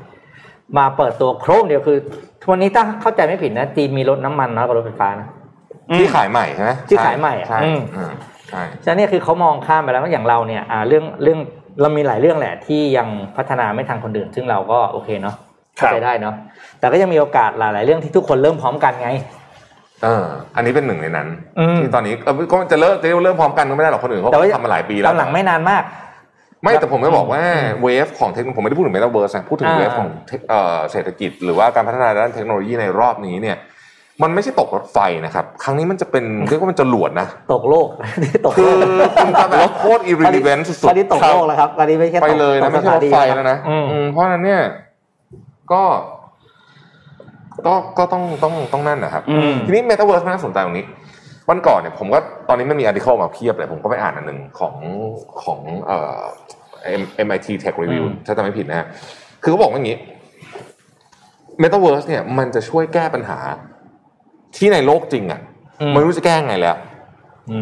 มาเปิดตัวโครมเดียวคือทุกวันนี้ถ้าเข้าใจไม่ผิดนะจีนมีรถน้ำมันน้อยกว่ารถไฟฟ้านะที่ขายใหม่ใช่ไหมที่ขายใหม่อะใช่อืมอืมใช่ฉะนั้นเนี่ยคือเขามองข้ามไปแล้วว่าอย่างเราเนี่ยอ่าเรื่องเรื่องเรามีหลายเรื่องแหละที่ยังพัฒนาไม่ทันคนอื่น ซึ่งเราก็โอเคเนาะเข้าใจได้เนาะแต่ก็ยังมีโอกาสหลาย ๆ เรื่องที่ทุกคนเริ่มพร้อมกันไงเอออันนี้เป็นหนึ่งในนั้นอืมที่ตอนนี้เออก็จะเริ่มจะเริ่มพร้อมกันก็ไม่ได้หรอกคนอื่นเขาแต่ว่าทำมาหลายปีแล้วกำลังไม่นานมาก ไม่แต่ผมไม่บอกว่า wave ของเทคโนผมไม่ได้พูดถึงเมตาเวิร์สนะพูดถึงอ่า wave ของ tech เอ่อเศรษฐกิจ หรือว่าการพัฒนาด้านเทคโนโลยีในรอบนี้เนี่ย มันไม่ใช่ตกรถไฟนะครับ ครั้งนี้มันจะเป็นเรียกว่ามันจะจรวดนะ ตกโลกตกโลกคือคุณจะแบบโคตร irrelevant สุดตอนนี้ตกโลกแล้วครับตอนนี้ไม่ใช่ๆไปเลยตนะกไม่ใช่รถไฟแล้วนะอืมอืมเพราะฉะนั้นเนี่ยก็ก็ก็ต้องต้องต้องนั่นนะครับอืมทีนี้เมตาเวิร์สมันน่าสนใจตรงนี้ วันก่อนเนี่ยผมก็ตอนนี้มันมี article มาเพียบเลยผมก็ไปอ่านอันหนึ่งของของเอ่อ MIT Tech Review ถ้าจำไม่ผิดนะฮะคือเขาบอกว่าอย่างนี้ Metaverse เนี่ยมันจะช่วยแก้ปัญหาที่ในโลกจริงอะอืมมันไม่รู้จะแก้ไงแล้ว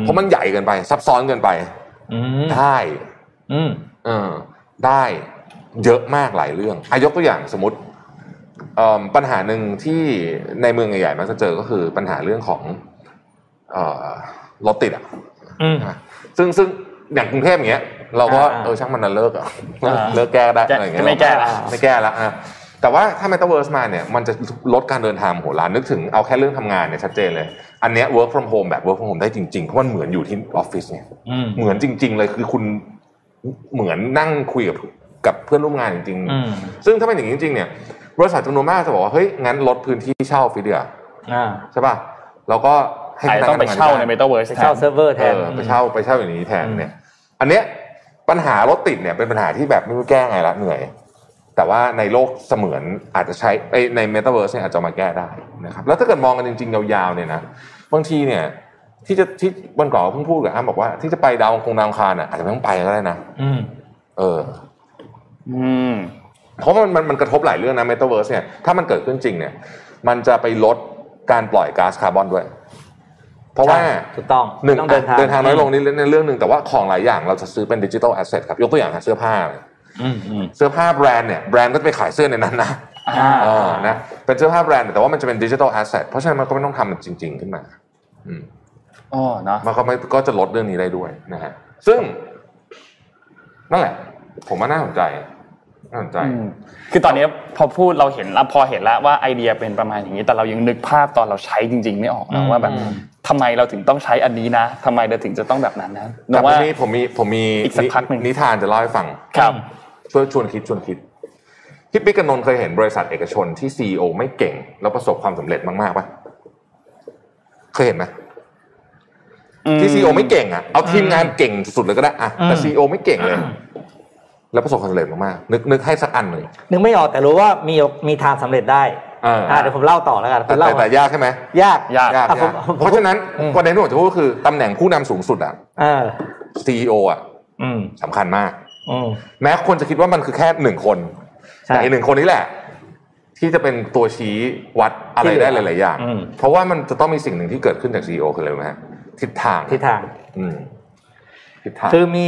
เพราะมันใหญ่เกินไป ซับซ้อนเกินไปอืมได้อืมเออได้เยอะมากหลายเรื่องอายกตัวอย่างสมมติเอิ่มปัญหาหนึ่งที่ในเมืองใหญ่ๆมักจะเจอก็คือปัญหาเรื่องของเอ่อ รถติดอะอืมซึ่งซึ่งอย่างกรุงเทพอย่างเงี้ย เราก็อ่าเออช่างมันนะเลิกอะอ่าเลิกแก้ได้จะอะไรอย่างเงี้ยไม่แก้ละไม่แก้ละอะแต่ว่าถ้า Metaverse มาเนี่ยมันจะลดการเดินทางโหฬารนึกถึงเอาแค่เรื่องทำงานเนี่ยชัดเจนเลย อันเนี้ย work from home แบบ work from home ได้จริงๆ เพราะมันเหมือนอยู่ที่ออฟฟิศเนี่ยอืมเหมือนจริง ๆ เลยคือคุณเหมือนนั่งคุยกับกับเพื่อนร่วมงานจริงอืมๆซึ่งถ้าเป็นอย่างนี้จริงๆเนี่ยบริษัทจำนวนมากจะบอกว่าเฮ้ยงั้นลดพื้นที่เช่าออฟฟิศเดียวอ่าใช่ป่ะแล้วก็ให้ อาจจะต้องไปเช่าในเมตาเวิร์สไปเช่าเซิร์ฟเวอร์แทนเออไปเช่าไปเช่าอย่างนี้แทนอืมเนี่ยอันเนี้ยปัญหารถติดเนี่ยเป็นปัญหาที่แบบไม่รู้แก้ไงละเหนื่อยแต่ว่าในโลกเสมือนอาจจะใช้ไอ้ในเมตาเวิร์สเนี่ยอาจจะมาแก้ได้นะครับแล้วถ้าเกิดมองกันจริง ๆ ยาวๆเนี่ยนะบางทีเนี่ยที่จะที่วันก่อนเพิ่งพูดกับอ้ำบอกว่า ที่จะไปดาวคงดาวอังคารอะอาจจะไม่ต้องไปก็ได้นะอืม เออ อืมเพราะมันมันมันกระทบหลายเรื่องนะเมตาเวิร์สเนี่ยถ้ามันเกิดขึ้นจริงเนี่ย มันจะไปลดการปล่อยก๊าซคาร์บอนด้วย เพราะว่าใช่ถูกต้องหนึ่งต้องเดินทางเดินทางน้อยลงนี่ในเรื่องหนึ่งแต่ว่าของหลายอย่างเราจะซื้อเป็น digital asset ครับยกตัวอย่างเสื้อผ้าอืมอืมเสื้อผ้าแบรนด์เนี่ยแบรนด์ก็จะไปขายเสื้อในนั้นนะอ่าเออนะเป็นเสื้อผ้าแบรนด์แต่ว่ามันจะเป็น digital asset เพราะฉะนั้นมันก็ไม่ต้องทำมันจริง ๆขึ้นมาอืมอ๋อเนาะมันก็ไม่ก็จะลดเรื่องนี้ได้ด้วยนะฮะซึ่ง นั่นแหละ ผมว่าน่าสนใจน่าสนใจอืมคือตอนนี้พอพูดเราเห็นแล้วพอเห็นแล้วว่าไอเดียเป็นประมาณอย่างนี้ แต่เรายังนึกภาพตอนเราใช้จริง ๆ ไม่ออกนะว่าแบบ ทำไมเราถึงต้องใช้อันนี้นะทำไมเราถึงจะต้องแบบนั้นนะแต่ว่าวันนี้ผมมีผมมีอีกสักพักหนึ่งนิทานจะเล่าให้ฟังครับช่วยชวนคิดชวนคิดพี่ปิ๊กกับนนท์เคยเห็นบริษัทเอกชนที่ซีอไม่เก่ง แล้วประสบความสำเร็จมากๆปะเคยเห็นไหมที่ซีอไม่เก่งอะเอาทีมงานเก่งสุดๆเลยก็ได้อะแต่ซีอไม่เก่งเลย แล้วประสบความสำเร็จมากๆนึกนึกให้สักอันหนึ่งนึกไม่ออกแต่รู้ว่ามีมีทางสำเร็จได้เอออ่อ่าเดี๋ยวผมเล่าต่อแล้วกันแต่คุณเล่าแต่แต่ยากใช่ไหมยากยากยากอะผมยากผมเพราะฉะนั้นอืมประเด็นที่ผมจะพูดก็คือตำแหน่งผู้นำสูงสุดอะเออซีออะอืมสำคัญมากอืมแม้คนจะคิดว่ามันคือแค่หนึ่งคนใช่แต่อีกหนึ่งคนนี้แหละ ที่จะเป็นตัวชี้วัดอะไรที่เหลือได้หลาย ๆ อย่างอืมเพราะว่ามันจะต้องมีสิ่งหนึ่งที่เกิดขึ้นจากซีอคืออะไรรู้ไหมฮะทิศทางทิศทาง อืมทิศทางคือมี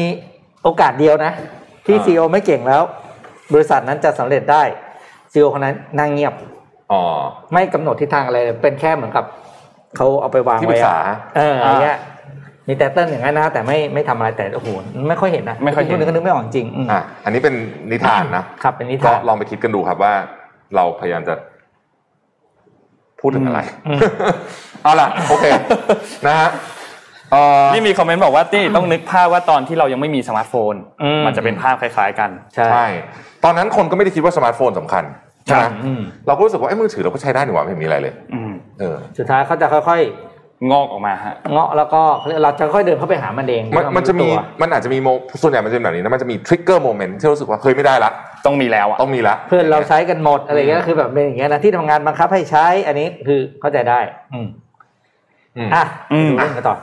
โอกาสเดียวนะ ที่อ่าซีอไม่เก่งแล้ว บริษัทนั้นจะสำเร็จได้ซีอคนนั้นนั่งเงียบอ๋อไม่กำหนดทิศทางอะไรเลยเป็นแค่เหมือนกับเขาเอาไปวางที่ปรึไว้กษาอะเอออะไรเงี้ยมีแต่เต้นอย่างนั้นนะแต่ไม่ไม่ทำอะไรแต่โอ้โหไม่ค่อยเห็นนะไม่ค่อยเห็นนึกก็นึกไม่ออกจริงอืมอะอันนี้เป็นนิทานนะครับเป็นนิก็ทานลองไปคิดกันดูครับว่า เราพยายามจะพูดถึงอะไรอืมเอาล่ะโอเคนะฮะเอ่อ นี่มีคอมเมนต์บอกว่าตี้ต้องนึกภาพว่าตอนที่เรายังไม่มีสมาร์ทโฟนอืมมันจะเป็นภาพคล้าย ๆ กันใช่ใช่ ตอนนั้นคนก็ไม่ได้คิดว่าสมาร์ทโฟนสำคัญใช่ไหมอืมเราก็รู้สึกว่าไอ้มือถือเราก็ใช้ได้นี่หว่าไม่เห็นมีอะไรเลยอืมเออสุดท้ายเขาจะค่อยงอกออกมาฮะๆเงาะแล้วก็เราจะค่อยเดินเข้าไปหามันเองมันไต้งมันจะมีรู้ตัวมันอาจจะมีโมส่วนใหญ่มันจะเป็นแบบนี้นะมันจะมี trigger moment ที่รู้สึกว่าเฮ้ยไม่ได้ละต้องมีแล้วอะต้องมีละเพื่อนเราใช้กันหมดอะไรเงี้ยก็คือแบบเป็นอย่างเงี้ยนะที่ทำงานบังคับให้ใช้อันนี้คือเข้าใจได้ อืมอืมอะอืมดูเรื่องกันต่อเ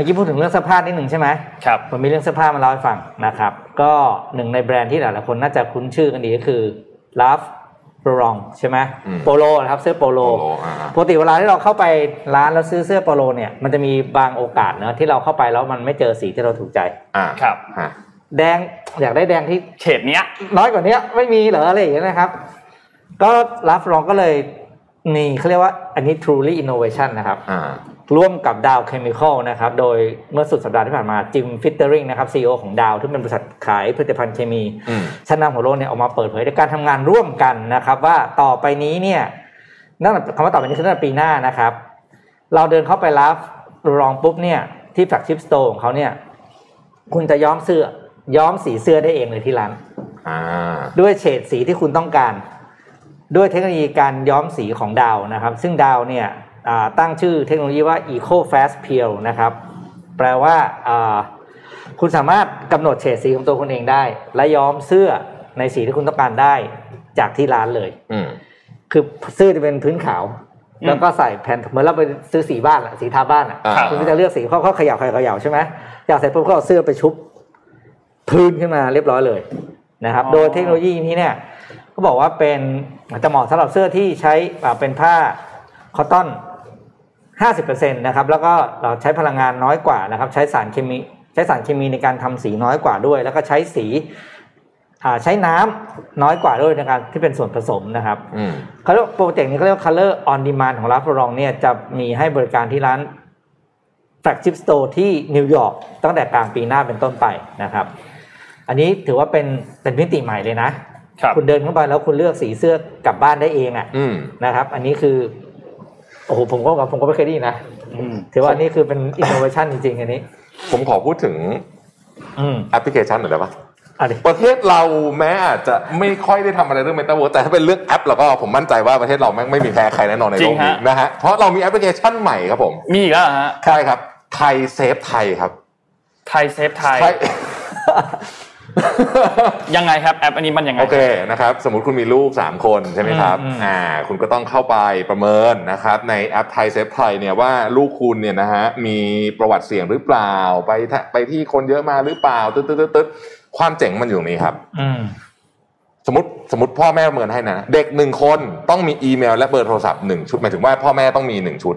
มื่อกี้พูดถึงเรื่องเสื้อผ้านิดหนึ่งใช่ไหมครับผมมีเรื่องเสื้อผ้ามาเล่าให้ฟังนะครับ ก็หนึ่งในแบรนด์ที่หลายๆคนน่าจะคุ้นชื่อกันดีก็คือ Love p r o n g ใช่ไหมอืมโปโลนะครับเสื้อโปโลโปโลอ่าปกติเวลาที่เราเข้าไปร้านแล้วซื้อเสื้อโปโลเนี่ยมันจะมีบางโอกาสเนอะที่เราเข้าไปแล้วมันไม่เจอสีที่เราถูกใจอ่าครับฮะแดงอยากได้แดงที่เฉดเนี้ย น้อยกว่านี้ไม่มีเหรออะไรอย่างเงี้ยนะครับ ก็รับรองก็เลยนี่เขาเรียกว่าอันนี้ truly innovation นะครับอ่า ร่วมกับดาวเคมีคอลนะครับ โดยเมื่อสุดสัปดาห์ที่ผ่านมาจิมฟิตเตอริงนะครับซีอของดาวที่เป็นบริษัทขายผลิตภัณฑ์เคมีอืมชั้นนำของโลกเนี่ยออกมาเปิดเผยในการทำงานร่วมกันนะครับ ว่าต่อไปนี้เนี่ยนั่นคำว่าต่อไปนี้คือตั้งแต่ปีหน้านะครับ เราเดินเข้าไป Ralph Lauren ปุ๊บเนี่ยที่ flagship store ของเขาเนี่ยคุณจะย้อมเสื้อย้อมสีเสื้อได้เองเลยที่ร้านอ่าด้วยเฉดสีที่คุณต้องการ ด้วยเทคโนโลยีการย้อมสีของดาวนะครับ ซึ่งดาวเนี่ยอ่า ตั้งชื่อเทคโนโลยีว่า Eco Fast Pure นะครับ แปลว่าอ่าคุณสามารถกำหนดเฉดสีของตัวคุณเองได้ และย้อมเสื้อในสีที่คุณต้องการได้จากที่ร้านเลยอืมคือเสื้อจะเป็นพื้นขาวอืมแล้วก็ใส่แผ่นเหมือนเราไปซื้อสีบ้านอะสีทาบ้านอะอ่าคุณก็จะเลือกสีเขาเขาเขย่าเขย่าเขย่าใช่ไหมอยากใส่ปุ๊บก็เอาเสื้อไปชุบพื้นขึ้นมาเรียบร้อยเลยนะครับ โดยเทคโนโลยีนี้เนี่ยก็บอกว่าเป็นจะเหมาะสำหรับเสื้อที่ใช้อ่าเป็นผ้าคอตตอน 50%นะครับแล้วก็เราใช้พลังงานน้อยกว่านะครับ ใช้สารเคมีใช้สารเคมีในการทำสีน้อยกว่าด้วย แล้วก็ใช้สีอ่าใช้น้ำน้อยกว่าด้วยในการที่เป็นส่วนผสมนะครับอืมเขาเรียกโปรเจกต์นี้เขาเรียกว่า Color on Demand ของร้าน Ralph Lauren เนี่ยจะมีให้บริการที่ร้าน Flagship Store ที่นิวยอร์กตั้งแต่กลางปีหน้าเป็นต้นไปนะครับ อันนี้ถือว่าเป็นเป็นมิติใหม่เลยนะครับคุณเดินเข้าไปแล้วคุณเลือกสีเสื้อกลับบ้านได้เองอะอืมนะครับ อันนี้คือ โอ้โหผมก็ผมก็ไม่เคยได้ยินนะอืมถือว่าอันนี้คือเป็นอินโนเวชันจริงๆอันนี้ ผมขอพูดถึงอืมแอปพลิเคชันหน่อยได้ปะอันนี้ประเทศเราแม้อาจจะไม่ค่อยได้ทำอะไรเรื่องเมตาเวิร์สแต่ถ้าเป็นเรื่องแอปเราก็ผมมั่นใจว่าประเทศเราแม่งไม่มีแพ้ใครแน่นอนในโลกนี้ฮะนะฮะเพราะเรามีแอปพลิเคชันใหม่ครับผมมีอีกแล้วเหรอฮะใช่ครับไทยเซฟไทยครับ ไทยเซฟไทยไท ยยังไงครับแอปอันนี้มันยังไงโอเคนะครับสมมติคุณมีลูก 3 คนใช่ไหมครับอ่าคุณก็ต้องเข้าไปประเมินนะครับในแอปไทยเซฟไทยเนี่ยว่าลูกคุณเนี่ยนะฮะมีประวัติเสี่ยงหรือเปล่าไปไปที่คนเยอะมาหรือเปล่าตึ๊ดตึ๊ดตึ๊ดความเจ๋งมันอยู่ตรงนี้ครับสมมติสมมติพ่อแม่ประเมินให้นะ เด็กหนึ่งคนต้องมีอีเมล และเบอร์โทรศัพท์หนึ่งชุดหมายถึงว่าพ่อแม่ต้องมีหนึ่งชุด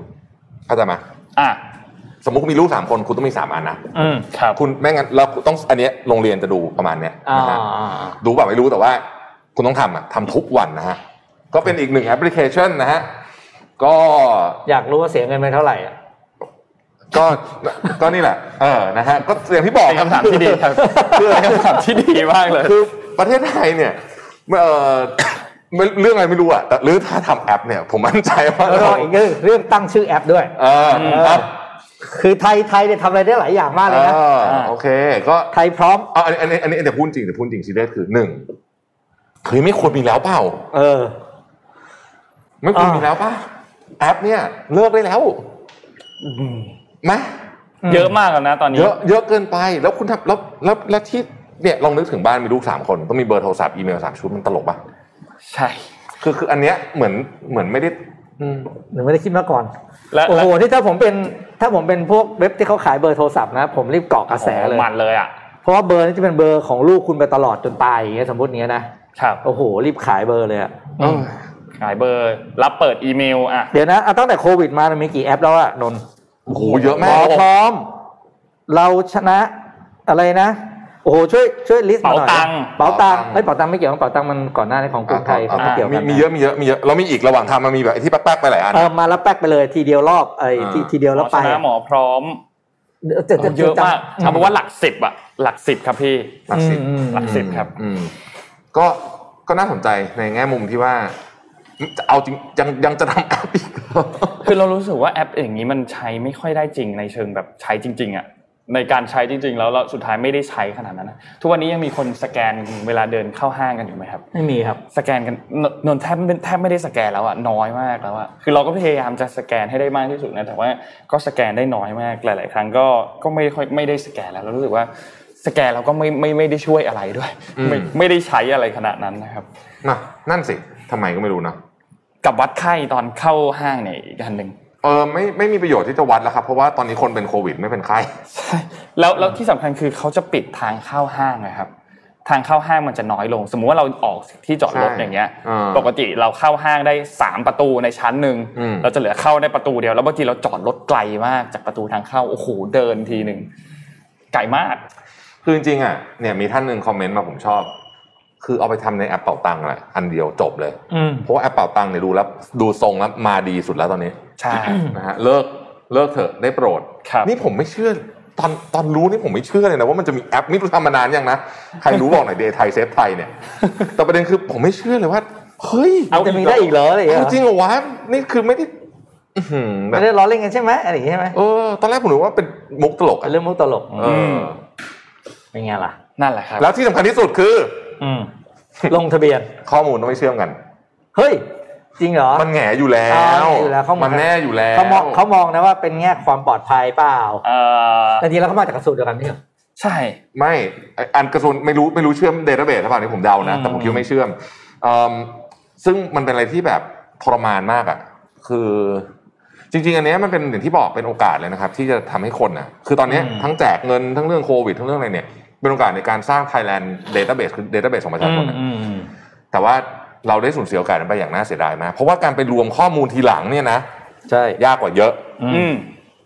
เข้าใจไหมอะ สมมติคุณมีลูกสามคนคุณต้องมีสามอันนะอืมครับคุณไม่งั้นเราต้องอันเนี้ยโรงเรียนจะดูประมาณเนี้ยอ่านะฮะดูแบบไม่รู้แต่ว่า คุณต้องทำอะทำทุกวันนะฮะก็เป็นอีกหนึ่งแอปพลิเคชันนะฮะก็อยากรู้ว่าเสียเงินไปเท่าไหร่อะก็ก็นี่แหละเออนะฮะก็อย่างที่บอกเป็นคำถามที่ดีครับเป็นคำถามที่ดีมากเลยคือประเทศไทยเนี่ยเออไม่เรื่องอะไรไม่รู้อะแต่หรือถ้าทำแอปเนี่ย ผมมั่นใจว่าแล้วก็อีกเรื่องเรื่องตั้งชื่อแอปด้วยเออ ครับคือไทยไทยเนี่ยทำอะไรได้หลายอย่างมากเลยนะเออโอเค ก็ไทยพร้อมเอาอันนี้อันนี้อันนี้เดี๋ยวพูดจริงเดี๋ยวพูดจริงซีเรียสคือหนึ่งเคยไม่ควรมีแล้วเปล่า เออ ไม่ควรอ่ามีมีแล้วป่ะแอปเนี่ย เลิกได้แล้วไหมเยอะมากแล้วนะตอนนี้ เยอะเยอะเกินไปแล้วคุณทำแล้วแล้วแล้วที่เนี่ยลองนึกถึงบ้านมีลูกสามคนต้องมีเบอร์โทรศัพท์อีเมลสามชุดมันตลกป่ะ ใช่ คือคืออันเนี้ยเหมือนเหมือนไม่ได้อืม หรือไม่ได้คิดมาก่อนและโอ้โหที่ถ้าผมเป็นถ้าผมเป็นพวกเว็บที่เขาขายเบอร์โทรศัพท์นะ ผมรีบเกาะกระแสเลยมันเลยอะเพราะว่าเบอร์นี้จะเป็นเบอร์ของลูกคุณไปตลอดจนตายอย่างเงี้ยสมมติเนี้ยนะครับโอ้โหรีบขายเบอร์เลยอะเออขายเบอร์ รับเปิดอีเมลอะเดี๋ยวนะเอาตั้งแต่โควิดมามันมีกี่แอปแล้วอะนนท์โอ้โหเยอะหมมาอกพร้อม เราชนะอะไรนะ โอ้โหช่วยช่วย list มาหน่อยเป๋าตังค์เป๋าตังค์เฮ้ยเป๋าตังค์ไม่เกี่ยวกับเป๋าตังค์มันก่อนหน้านี้ของกรุงไทยเขาไม่เกี่ยวมีกันมีเยอะมีเยอะมีเยอะแล้วมีอีกระหว่างทางมันมีแบบไอ้ที่แป๊กๆไปหลายอันเออมาแล้วแป๊กไปเลยทีเดียวรอบไอ้ที่อ่าทีเดียวแล้วไปหมอชนะหมอพร้อมเจ็ดเยอะมากเอาเป็นว่าหลักสิบอะหลักสิบครับพี่หลักสิบหลักสิบครับอืมก็ก็น่าสนใจในแง่มุมที่ว่าจะเอาจริงยังยังจะทำแอปอีกเหรอคือเรารู้สึกว่าแอปอย่างนี้มันใช้ไม่ค่อยได้จริงในเชิงแบบใช้จริง ๆอะ ในการใช้จริง ๆ แล้วเราสุดท้ายไม่ได้ใช้ขนาดนั้นนะทุกวันนี้ยังมีคนสแกนเวลาเดินเข้าห้างกันอยู่ไหมครับ ไม่มีครับสแกนกันนนนแทบแทบไม่ได้สแกนแล้วอะน้อยมากแล้วอะคือเราก็พยายามจะสแกนให้ได้มากที่สุดนะแต่ว่าก็สแกนได้น้อยมากหลาย ๆ ครั้งก็ก็ไม่ค่อยไม่ได้สแกนแล้วแล้วรู้สึกว่าสแกนเราก็ไม่ไม่ไม่ได้ช่วยอะไรด้วย ไม่ไม่ได้ใช้อะไรขนาดนั้นนะครับน่ะนั่นสิทำไมก็ไม่รู้นะกับวัดไข้ตอนเข้าห้างเนี่ยอีกอันหนึ่ง เออไม่ไม่มีประโยชน์ที่จะวัดแล้วครับเพราะว่าตอนนี้คนเป็นโควิดไม่เป็นไข้ใช่แล้วแล้วที่สำคัญคือเขาจะปิดทางเข้าห้างนะครับ ทางเข้าห้างมันจะน้อยลง สมมุติว่าเราออกที่จอดรถใช่อย่างเงี้ยอ่าปกติเราเข้าห้างได้สามประตูในชั้นหนึ่งอืมเราจะเหลือเข้าได้ประตูเดียวแล้วบางทีเราจอดรถไกลมากจากประตูทางเข้าโอ้โหเดินทีหนึ่งไกลมาก คือจริงๆอะเนี่ยมีท่านหนึ่งคอมเมนต์มาผมชอบ คือเอาไปทำในแอปเป๋าตังค์แหละอันเดียวจบเลยอืมเพราะว่าแอปเป๋าตังค์เนี่ยดูแล้วดูทรงแล้วมาดีสุดแล้วตอนนี้ ใช่นะฮะเลิกเลิกเถอะได้โปรดครับนี่ผมไม่เชื่อตอนตอนรู้นี่ผมไม่เชื่อเลยนะว่ามันจะมีแอปนี่รู้ทำมานานยังนะใครรู้บอกหน่อยเดย์ไทยเซฟไทยเนี่ย แต่ประเด็นคือผมไม่เชื่อเลยว่าเฮ้ยเอาจะมีได้อีกเหรออะไรอย่างเงี้ยเอาจริงเหรอวะนี่คือไม่ได้อื้อหือแบไม่บได้ล้อเล่นกันใช่ไหมอะไรอย่างเงี้ยใช่ไหมเออตอนแรกผมนึกว่าเป็นมุกตลกเป็อะนเรื่องมุกตลกเออเป็นไงล่ะนั่นแหละครับ แล้วที่สำคัญที่สุดคืออืม ลงทะเบียน ข้อมูลต้องไม่เชื่อมกัน เฮ้ย จริงเหรอ มันแหงอยู่แล้อ๋อวแหง่อยู่แล้วเขามองมันแน่อยู่แล้วเขามองเขามองนะว่าเป็นแง่ความปลอดภัยเปล่าเอ่อแต่จริงแล้วเขามาจากกระทรวงเดียวกันนี่เหรอใช่ ไม่ไอ้อันกระทรวงไม่รู้ไม่รู้เชื่อมเดต้าเบสหรือเปล่านี่ผมเดานะ แต่ผมคิดว่าไม่เชื่อมเอิ่มซึ่งมันเป็นอะไรที่แบบทรมานมากอะ คือจริงๆ อันเนี้ยมันเป็นอย่างที่บอกเป็นโอกาสเลยนะครับ ที่จะทำให้คนน่ะคือตอนเนี้ยอืมทั้งแจกเงินทั้งเรื่องโควิด ทั้งเรื่องอะไรเนี่ย เป็นโอกาสในการสร้าง Thailand Database คือ Database ของประชาชนน่ะอืมอืมแต่ว่าเราได้สูญเสียโอกาสนั้นไปอย่างน่าเสียดายมากเพราะว่าการไปรวมข้อมูลทีหลังเนี่ยนะใช่ยากกว่าเยอะ อืม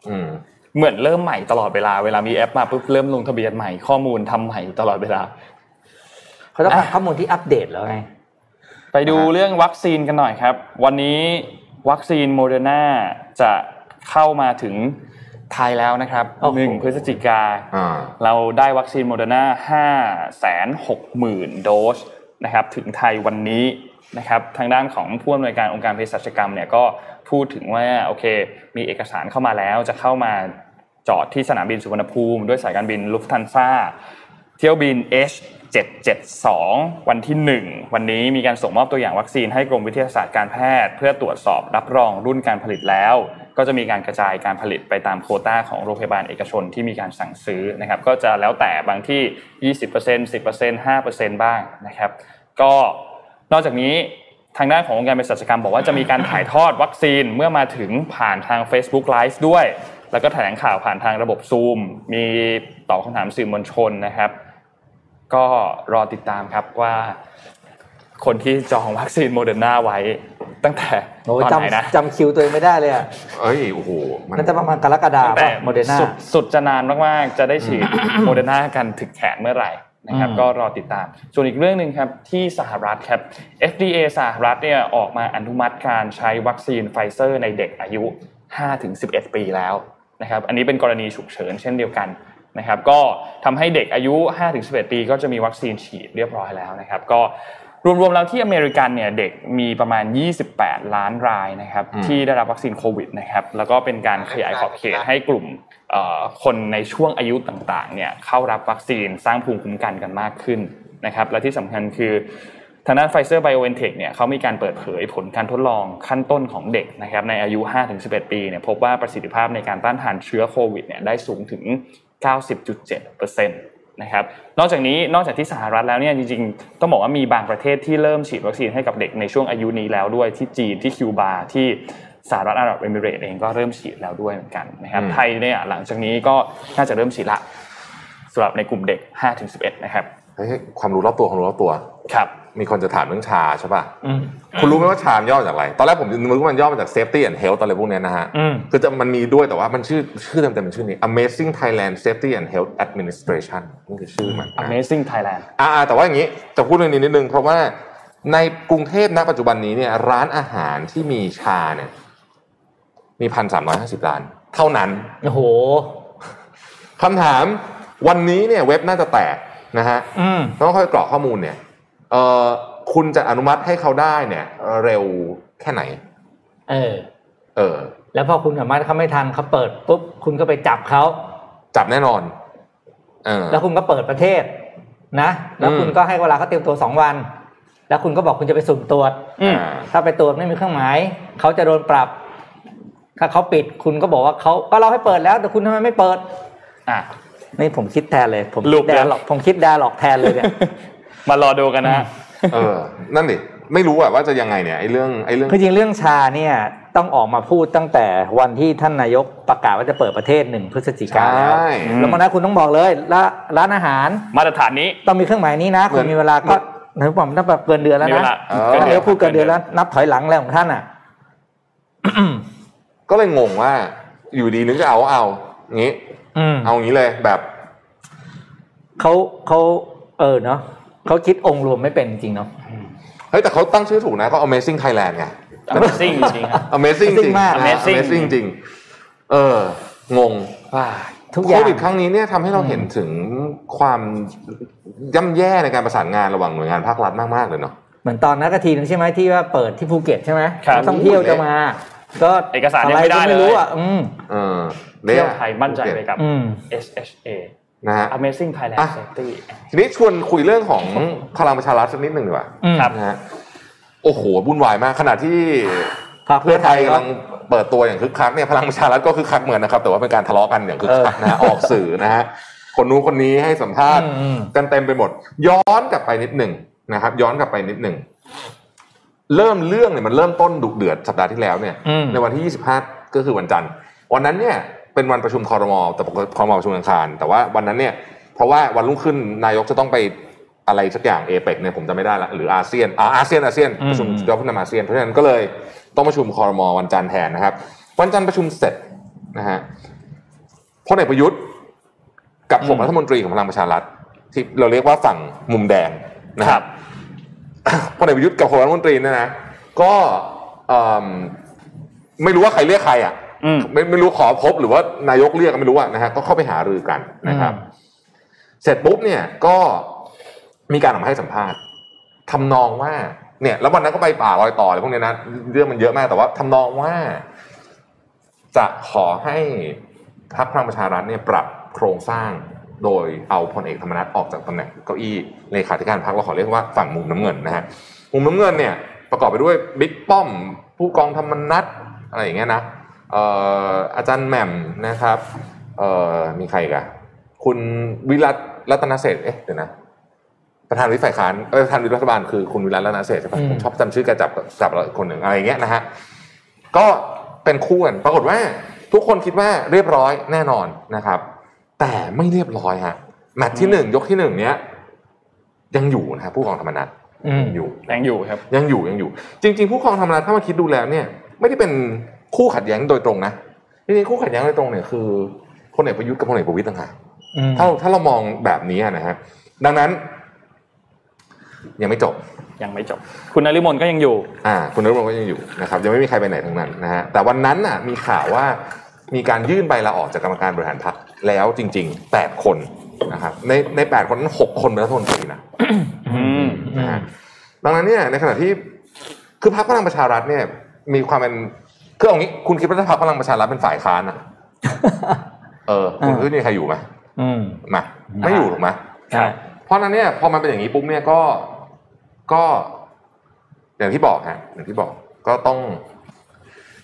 อืมเหมือนเริ่มใหม่ตลอดเวลาเวลามีแอปมาปุ๊บเริ่มลงทะเบียนใหม่ข้อมูลทำใหม่ตลอดเวลาเขาต้องการข้อมูลที่อัปเดตแล้วไงไปดูเรื่องวัคซีนกันหน่อยครับ วันนี้วัคซีนโมเดอร์นาจะเข้ามาถึง ไทยแล้วนะครับโอ้โหหนึ่งพฤศจิกาอ่าเราได้วัคซีนโมเดอร์นาห้าแสนหกหมื่นโดสนะครับถึงไทยวันนี้นะครับทางด้านของผู้อำนวยการองค์การเภสัชกรรมเนี่ยก็พูดถึงว่าโอเค มีเอกสารเข้ามาแล้วจะเข้ามาจอดที่สนามบินสุวรรณภูมิ ด้วยสายการบินลุฟทันซ่าเที่ยวบิน 772 วันที่ 1 วันนี้มีการส่งมอบตัวอย่างวัคซีนให้กรมวิทยาศาสตร์การแพทย์ เพื่อตรวจสอบรับรองรุ่นการผลิตแล้ว ก็จะมีการกระจายการผลิตไปตามโคต้าของโรงพยาบาลเอกชนที่มีการสั่งซื้อนะครับ ก็จะแล้วแต่บางที่ 20% 10% 5%บ้างนะครับ ก็นอกจากนี้ทางด้านขององค์การเภสัชกรรมบอกว่าจะมีการถ่ายทอดวัคซีนเมื่อมาถึงผ่านทาง Facebook Live ด้วย แล้วก็แถลงข่าวผ่านทางระบบซูมมีตอบคำถามสื่อมวลชนนะครับ ก็รอติดตามครับว่า คนที่จองวัคซีนโมเดอร์นาไว้ ตั้งแต่ตอนไหนนะจำจำคิวตัวเองไม่ได้เลยอะเอ้ยโอ้โหมันน่าจะประมาณกรกฎาคม ตั้งแต่โมเดอร์นาสุดสุดจะนานมากๆ จะได้ฉีดโมเดอร์นากันถึงแขนเมื่อไหร่นะครับอืมก็รอติดตาม ส่วนอีกเรื่องหนึ่งครับที่สหรัฐครับ FDA สหรัฐเนี่ยออกมาอนุมัติการใช้วัคซีนไฟเซอร์ในเด็กอายุ 5-11 ปีแล้วนะครับอันนี้เป็นกรณีฉุกเฉินเช่นเดียวกัน นะครับก็ทำให้เด็กอายุ 5-11 ปีก็จะมีวัคซีนฉีดเรียบร้อยแล้วนะครับก็รวมๆแล้วที่อเมริกันเนี่ยเด็กมีประมาณ 28 ล้านรายนะครับที่ได้รับวัคซีนโควิดนะครับแล้วก็เป็นการขยายขอบเขตให้กลุ่มเอ่อคนในช่วงอายุต่างๆเนี่ยเข้ารับวัคซีนสร้างภูมิคุ้มกันกันมากขึ้นนะครับและที่สำคัญคือทางด้านไฟเซอร์ไบโอเอนเทคเนี่ยเขามีการเปิดเผยผลการทดลองขั้นต้นของเด็กนะครับในอายุ 5-11 ปีเนี่ยพบว่าประสิทธิภาพในการต้านทานเชื้อโควิดเนี่ยได้สูงถึง 90.7%นะครับ นอกจากนี้นอกจากที่สหรัฐแล้วเนี่ยจริงๆ ต้องบอกว่ามีบางประเทศที่เริ่มฉีดวัคซีนให้กับเด็กในช่วงอายุนี้แล้วด้วยที่จีนที่คิวบาที่สหรัฐอาหรับเอมิเรตส์เองก็เริ่มฉีดแล้วด้วยเหมือนกันนะครับไทยเนี่ยหลังจากนี้ก็น่าจะเริ่มฉีดละสำหรับในกลุ่มเด็ก 5-11 นะครับเฮ้ย ความรู้รอบตัวความรู้รอบตัว ครับ มีคนจะถามเรื่องชาใช่ป่ะอืมคุณรู้ไหมว่าชามย่อมาจากอะไร ตอนแรกผมนึกว่ามันย่อมาจาก safety and health อะไรพวกเนี้ยนะฮะอืมคือจะมันมีด้วยแต่ว่ามันชื่อชื่อเต็มๆเป็นชื่อนี้ Amazing Thailand Safety and Health Administration นี่คือชื่อมันนะ Amazing Thailand อ่าแต่ว่าอย่างนี้จะพูดเรื่องนี้นิดนึงเพราะว่าในกรุงเทพณปัจจุบันนี้เนี่ยร้านอาหารที่มีชาเนี่ยมีพันสามร้อยห้าสิบล้าน เท่านั้น โอ้โหคำถามวันนี้เนี่ยเว็บน่าจะแตก นะฮะอืมต้องค่อยกรอกข้อมูลเนี่ยเอ่อคุณจะอนุมัติให้เขาได้เนี่ย เร็วแค่ไหน เออ เออ แล้วพอคุณสามารถเขาไม่ทันเขาเปิดปุ๊บคุณก็ไปจับเขาจับแน่นอน เออ แล้วคุณก็เปิดประเทศ นะแล้วคุณอืมก็ให้เวลาเขาเตรียมตัวสองวัน แล้วคุณก็บอกคุณจะไปสุ่มตรวจอืมอ่าถ้าไปตรวจไม่มีเครื่องหมายเขาจะโดนปรับ ถ้าเขาปิดคุณก็บอกว่าเขาก็เราให้เปิดแล้ว แต่คุณทำไมไม่เปิด อะ นี่ผมคิดแทนเลย ผมลูคิกดแดเลยหรอกผมคิดแดหลอกแทนเลยเนี่ยมารอดูกันนะฮะเออ นั่นดิไม่รู้อะว่าจะยังไงเนี่ยไอ้เรื่องไอ้เรื่องคือจริงเรื่องชาเนี่ยต้องออกมาพูดตั้งแต่วันที่ท่านนายกประกาศว่าจะเปิดประเทศหนึ่งพฤศจิกาแล้วใช่แล้ววันนั้นคุณต้องบอกเลยร้านร้านอาหาร มาตรฐานนี้ต้องมีเครื่องหมายนี้นะคุณมีเวลาก็นึกว่ามันต้องแบบเกินเดือนแล้วมีเวนะลาเออก็เดี๋ยวพูดเกินเดือนแล้วนับถอยหลังแล้วของท่านอะก็เลยงงว่า อยู่ดีนึกจะเอาเอาอย่างงี้อืม เอาอย่างนี้เลยแบบเขาเขาเออเนาะเขาคิดองค์รวมไม่เป็นจริงเนาะเฮ้ยแต่เขาตั้งชื่อถูกนะก็ Amazing Thailand ไง Amazing จริงๆครับ Amazing จริงมากนะ Amazing Amazing จริง เออ งงว้าทุกอโคย่างวิดครั้งนี้เนี่ยทำให้เราเห็นถึงความย่ำแย่ในการประสานงานระหว่างหน่วยงานภาครัฐมากๆเลยเนาะเหมือนตอนนักทีนึงใช่ไหมที่ว่าเปิดที่ภูเก็ตใช่ไหมครับนักท่องเที่ยวจะมา ก็เอกสารยังไม่ได้อะก็ไม่เลยรู้อะอืม เออเที่ยวไทยมั่นใจไปกับอืม SHA นะฮะ Amazing Thailand อะ Safety ทีนี้ชวนคุยเรื่องของพลังประชารัฐสักนิดหนึ่งดีกว่าอืมครับนะฮะโอ้โหวุ่นวายมากขณะที่พรรคเพื่อไทยก็กำลังเปิดตัวอย่างคึกคักเนี่ยพลังประชารัฐก็คึกคักเหมือนนะครับ แต่ว่าเป็นการทะเลาะกันอย่างคึกคักนะฮะออกสื่อนะฮะคนนู้นคนนี้ให้สัมภาษณ์อืมอืมกันเต็มไปหมด ย้อนกลับไปนิดหนึ่งนะครับ ย้อนกลับไปนิดหนึ่งเริ่มเรื่องเนี่ยมันเริ่มต้นดุเดือดสัปดาห์ที่แล้วเนี่ยอืมในวันที่ 25 ก็คือวันจันทร์ วันนั้นเนี่ย เป็นวันประชุมคอรมอแต่ปกติคอรมอประชุมอังคาร แต่ว่าวันนั้นเนี่ยเพราะว่าวันรุ่งขึ้นนายกจะต้องไปอะไรสักอย่างเอเปกเนี่ยผมจะไม่ได้ละหรืออาเซียนอ่าอาเซียนอาเซียนประชุมยอดผู้นำอาเซียนเพราะฉะนั้นก็เลยต้องประชุมคอรมอวันจันทร์แทนนะครับ วันจันทร์ประชุมเสร็จนะฮะพลเอกประยุทธ์กับหกรัฐมนตรีของพลังประชารัฐที่เราเรียกว่าฝั่งมุมแดงนะคครัรับบพลเอกประยุทธ์กับหกรัฐมนตรีเนี่ยนะก็เอิ่มไม่รู้ว่าใครเรียกใครอะอืม ไม่ไม่รู้ขอพบหรือว่านายกเรียกก็ไม่รู้อะนะฮะก็เข้าไปหารือกันนะครับ เสร็จปุ๊บเนี่ยก็มีการออกมาให้สัมภาษณ์ทำนองว่า เนี่ย แล้ววันนั้นก็ไปป่ารอยต่ออะไรพวกเนี้ยนะเรื่องมันเยอะมากแต่ว่าทำนองว่า จะขอให้พรรคพลังประชารัฐเนี่ยปรับโครงสร้างโดยเอาพลเอกธรรมนัฐออกจากตำแหน่งเก้าอี้เลขาธิการพรรคเราขอเรียกว่าฝั่งมุมน้ำเงินนะฮะมุมน้ำเงินเนี่ย ประกอบไปด้วยบิ๊กป้อม ผู้กองธรรมนัฐอะไรอย่างเงี้ยนะเอ่ออาจารย์แหม่มนะครับเอ่อมีใครอีกันคุณวิรัตรัตนเศรษฐ์เอ๊ะเดี๋ยวนะประธานวิฝ่ายค้านเออประธานวิรัฐบาลคือคุณวิรัตรัตนเศรษฐ์ใช่ปะผมชอบจำชื่อแกจับจับคนหนึ่งอะไรอย่างเงี้ยนะฮะก็เป็นคู่กันปรากฏว่าทุกคนคิดว่าเรียบร้อยแน่นอนนะครับ แต่ไม่เรียบร้อยฮะแมตช์ที่หนึ่งยกที่หนึ่งเนี้ยยังอยู่นะครับผู้กองธรรมนัฐอยู่ยังอยู่ครับ ยังอยู่ยังอยู่ จริง ๆ ผู้ครองธรรมนัฐถ้ามาคิดดูแล้วเนี่ย ไม่ได้เป็น คู่ขัดแย้งโดยตรงนะจริงๆคู่ขัดแย้งโดยตรงเนี่ยคือพลเอกประยุทธ์กับพลเอกประวิตยต่างหากถ้าถ้าเรามองแบบนี้นะฮะดังนั้น ยังไม่จบ ยังไม่จบ คุณนริมนก็ยังอยู่ อ่า คุณนรมนก็ยังอยู่นะครับยังไม่มีใครไปไหนทั้งนั้นนะฮะแต่วันนั้นน่ะ มีข่าวว่ามีการยื่นใบลาออกจากกรรมการบริหารพรรคแล้วจริงๆแปดคนนะครับในในแปดคนนั้นหกคนเป็นรัฐมนตรีนะอืมนะฮะดังนั้นเนี่ยในขณะที่คือพรรคพลังประชารัฐเนี่ย มีความเป็น คือเอางี้คุณคิดว่าถ้าพรรคพลังประชารัฐเป็นฝ่ายค้านอะเออคุณคิดว่ามีใครอยู่ไหมอืมมาไม่อยู่ถูกไหมใช่เพราะฉะนั้นเนี่ยพอมันเป็นอย่างนี้ปุ๊บเนี่ยก็ก็ อย่างที่บอกฮะอย่างที่บอกก็ต้อง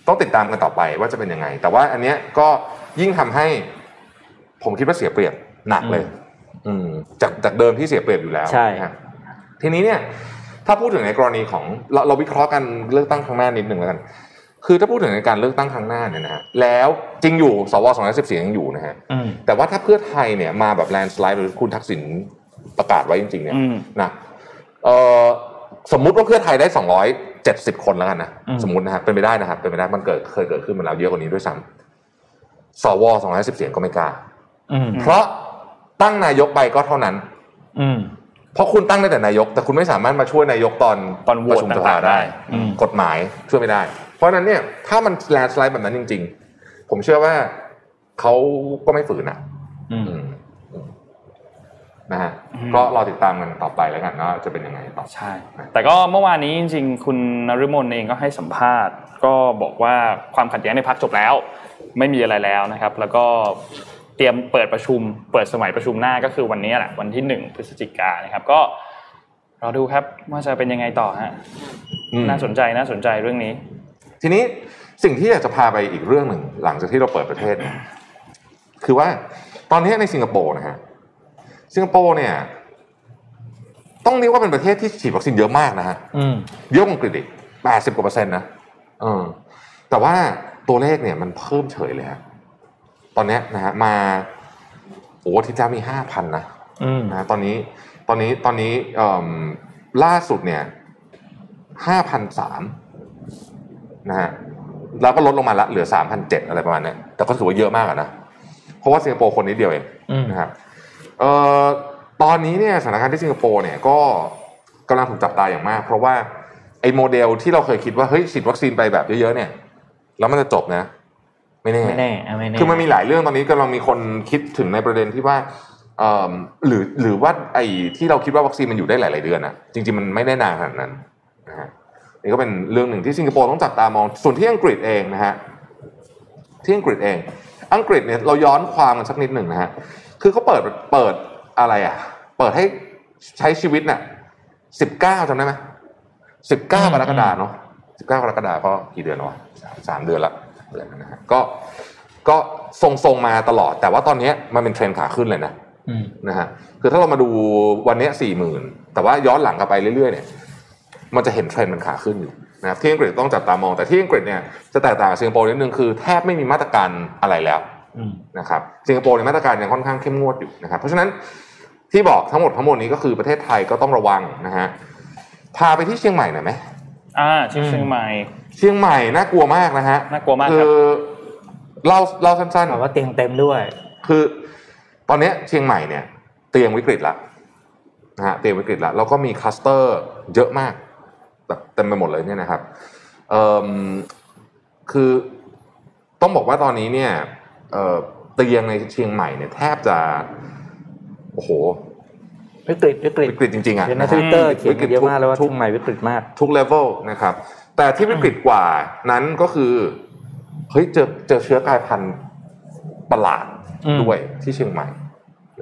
ต้องติดตามกันต่อไปว่าจะเป็นยังไง แต่ว่าอันเนี้ยก็ยิ่งทำให้ ผมคิดว่าเสียเปรียบหนักเลย อืม จากจากเดิมที่เสียเปรียบอยู่แล้วใช่นะฮะทีนี้เนี่ย ถ้าพูดถึงในกรณีของเราเราวิเคราะห์กันเลือกตั้งครั้งหน้านิดหนึ่งแล้วกัน คือถ้าพูดถึงในการเลือกตั้งครั้งหน้าเนี่ยนะฮะแล้วจริงอยู่สวสองร้อยสิบเสียงยังอยู่นะฮะอืมแต่ว่าถ้าเพื่อไทยเนี่ยมาแบบแลนสไลด์หรือคุณทักษิณประกาศไว้จริง ๆ เนี่ยอืมนะเออสมมุติว่าเพื่อไทยได้270คนแล้วกันนะอืมสมมตินะครับเป็นไปได้นะครับเป็นไปได้มันเกิดเคยเกิดขึ้นมาแล้วเยอะกว่านี้ด้วยซ้ำสว210เสียงก็ไม่กล้าอืมเพราะตั้งนายกไปก็เท่านั้น อืมเพราะคุณตั้งได้แต่นายก แต่คุณไม่สามารถมาช่วยนายกตอนตอนโหวประตชุมสต่าภางๆได้ได้อืมกฎหมายช่วยไม่ได้ เพราะฉะนั้นเนี่ยถ้ามันแลนสไลด์แบบนั้นจริง ๆ ผมเชื่อว่าเขาก็ไม่ฝืนอะอืมอืมนะฮะอืมก็รอติดตามกันต่อไปแล้วกันว่าจะเป็นยังไงต่อใช่ แต่ก็เมื่อวานนี้จริง ๆ คุณนฤมลเองก็ให้สัมภาษณ์ ก็บอกว่าความขัดแย้งในพักจบแล้ว ไม่มีอะไรแล้วนะครับ แล้วก็เตรียมเปิดประชุม เปิดสมัยประชุมหน้าก็คือวันนี้แหละวันที่หนึ่งพฤศจิกายนนะครับ ก็รอดูครับว่าจะเป็นยังไงต่อฮะอืมน่าสนใจน่าสนใจเรื่องนี้ ทีนี้สิ่งที่อยากจะพาไปอีกเรื่องหนึ่งหลังจากที่เราเปิดประเทศเนี่ยคือว่าตอนนี้ในสิงคโปร์นะฮะสิงคโปร์เนี่ย ต้องเรียกว่าเป็นประเทศที่ฉีดวัคซีนเยอะมากนะฮะอืมเยอะกว่าอังกฤษอีกแปดสิบกว่าเปอร์เซ็นต์นะเออแต่ว่าตัวเลขเนี่ยมันเพิ่มเฉยเลยฮะตอนเนี้ยนะฮะมาโอ้ที่จะมีห้าพันนะอืมนะตอนนี้ตอนนี้ตอนนี้เอ่อล่าสุดเนี่ยห้าพันสาม นะฮะแล้วก็ลดลงมาละเหลือสามพันเจ็ดอะไรประมาณเนี้ยแต่ก็ถือว่าเยอะมากอะนะ เพราะว่าสิงคโปร์คนนิดเดียวเองอืมนะครับเอ่อตอนนี้เนี่ยสถานการณ์ที่สิงคโปร์เนี่ยก็กำลังถูกจับตาอย่างมาก เพราะว่าไอ้โมเดลที่เราเคยคิดว่าเฮ้ยฉีดวัคซีนไปแบบเยอะๆเนี่ย แล้วมันจะจบนะ ไม่แน่ไม่แน่อะไม่แน่คือมันมีหลายเรื่องตอนนี้กำลังมีคนคิดถึงในประเด็นที่ว่าเอ่อหรือหรือว่าไอ้ที่เราคิดว่าวัคซีนมันอยู่ได้หลาย ๆ เดือนอะจริง ๆ มันไม่ได้นานขนาดนั้น นะฮะนี่ก็เป็นเรื่องหนึ่งที่สิงคโปร์ต้องจับตามองส่วนที่อังกฤษเองนะฮะที่อังกฤษเอง อังกฤษเนี่ยเราย้อนความกันสักนิดหนึ่งนะฮะคือเขาเปิดเปิดอะไรอะเปิดให้ใช้ชีวิตน่ะสิบเก้าจำได้ไหมสิบเก้ากรกฎาเนาะสิบเก้ากรกฎาก็กี่เดือนแล้ววะสามสามเดือนละเดือนแล้วนะฮะก็ก็ทรงๆมาตลอด แต่ว่าตอนนี้มันเป็นเทรนด์ขาขึ้นเลยนะอืมนะฮะคือถ้าเรามาดูวันนี้สี่หมื่นแต่ว่าย้อนหลังกลับไปเรื่อยๆเนี่ย มันจะเห็นเทรนด์มันขาขึ้นอยู่นะครับที่อังกฤษต้องจับตามองแต่ที่อังกฤษเนี่ยจะแตกต่างกับสิงคโปร์นิดนึงคือแทบไม่มีมาตรการอะไรแล้วอืมนะครับสิงคโปร์ในยมาตรการยังค่อนข้างเข้มงวดอยู่นะครับ เพราะฉะนั้นที่บอกทั้งหมดทั้งมวลนี้ก็คือประเทศไทยก็ต้องระวังนะฮะพาไปที่เชียงใหม่หน่อยไหมอ่าที่เชียงใหม่ เชียงใหม่น่ากลัวมากนะฮะน่ากลัวมากคืครับอเล่าเล่าสั้นแต่ว่าเตียงเต็มด้วยๆคือ ตอนเนี้ยเชียงใหม่เนี่ย เตียงวิกฤตละนะฮะเตียงวิกฤตละแล้วก็มีคลัสเตอร์เยอะมาก แบบเต็มไปหมดเลยเนี่ยนะครับเอ่อคือต้องบอกว่าตอนนี้เนี่ยเอ่อเตียงในเชียงใหม่เนี่ยแทบจะโอ้โหวิกฤตวิกฤตวิกฤตจริงๆอะเห็นในทวิตเตอร์นะฮะเขียนวิกฤตเยอะมากเลยว่าทุกเชียงใหม่วิกฤตมากทุกเลเวลนะครับ แต่ที่วิกฤตกว่านั้นก็คือเฮ้ยเจอเจอเชื้อกลายพันธุ์ประหลาดอืมด้วยที่เชียงใหม่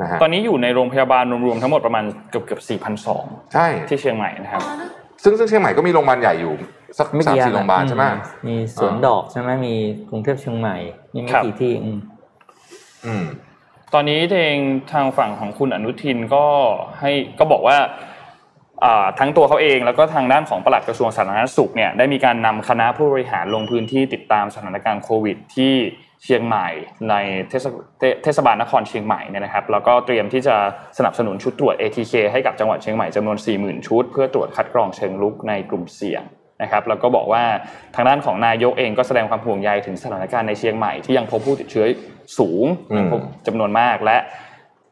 นะฮะตอนนี้อยู่ในโรงพยาบาลรวมๆทั้งหมดประมาณเกือบเกือบสี่พันสองใช่ที่เชียงใหม่นะครับ ซึ่งซึ่งเชียงใหม่ก็มีโรงพยาบาลใหญ่อยู่สักสามสี่โรงพยาบาลใช่ไหมมีสวนดอกใช่ไหมมีกรุงเทพเชียงใหม่มีไม่กี่ที่อืมตอนนี้เองทางฝั่งของคุณอนุทินก็ให้ก็บอกว่าทั้งตัวเขาเองแล้วก็ทางด้านของปลัดกระทรวงสาธารณสุขเนี่ยได้มีการนำคณะผู้บริหารลงพื้นที่ติดตามสถานการณ์โควิด ที่ เชียงใหม่ในเทศบาลนครเชียงใหม่เนี่ยนะครับแล้วก็เตรียมที่จะสนับสนุนชุดตรวจ ATK ให้กับจังหวัดเชียงใหม่จำนวน 40,000 ชุด เพื่อตรวจคัดกรองเชิงลุกในกลุ่มเสี่ยงนะครับแล้วก็บอกว่าทางด้านของนายกเองก็แสดงความห่วงใยถึงสถานการณ์ในเชียงใหม่ที่ยังพบผู้ติดเชื้อสูงจำนวนมากและ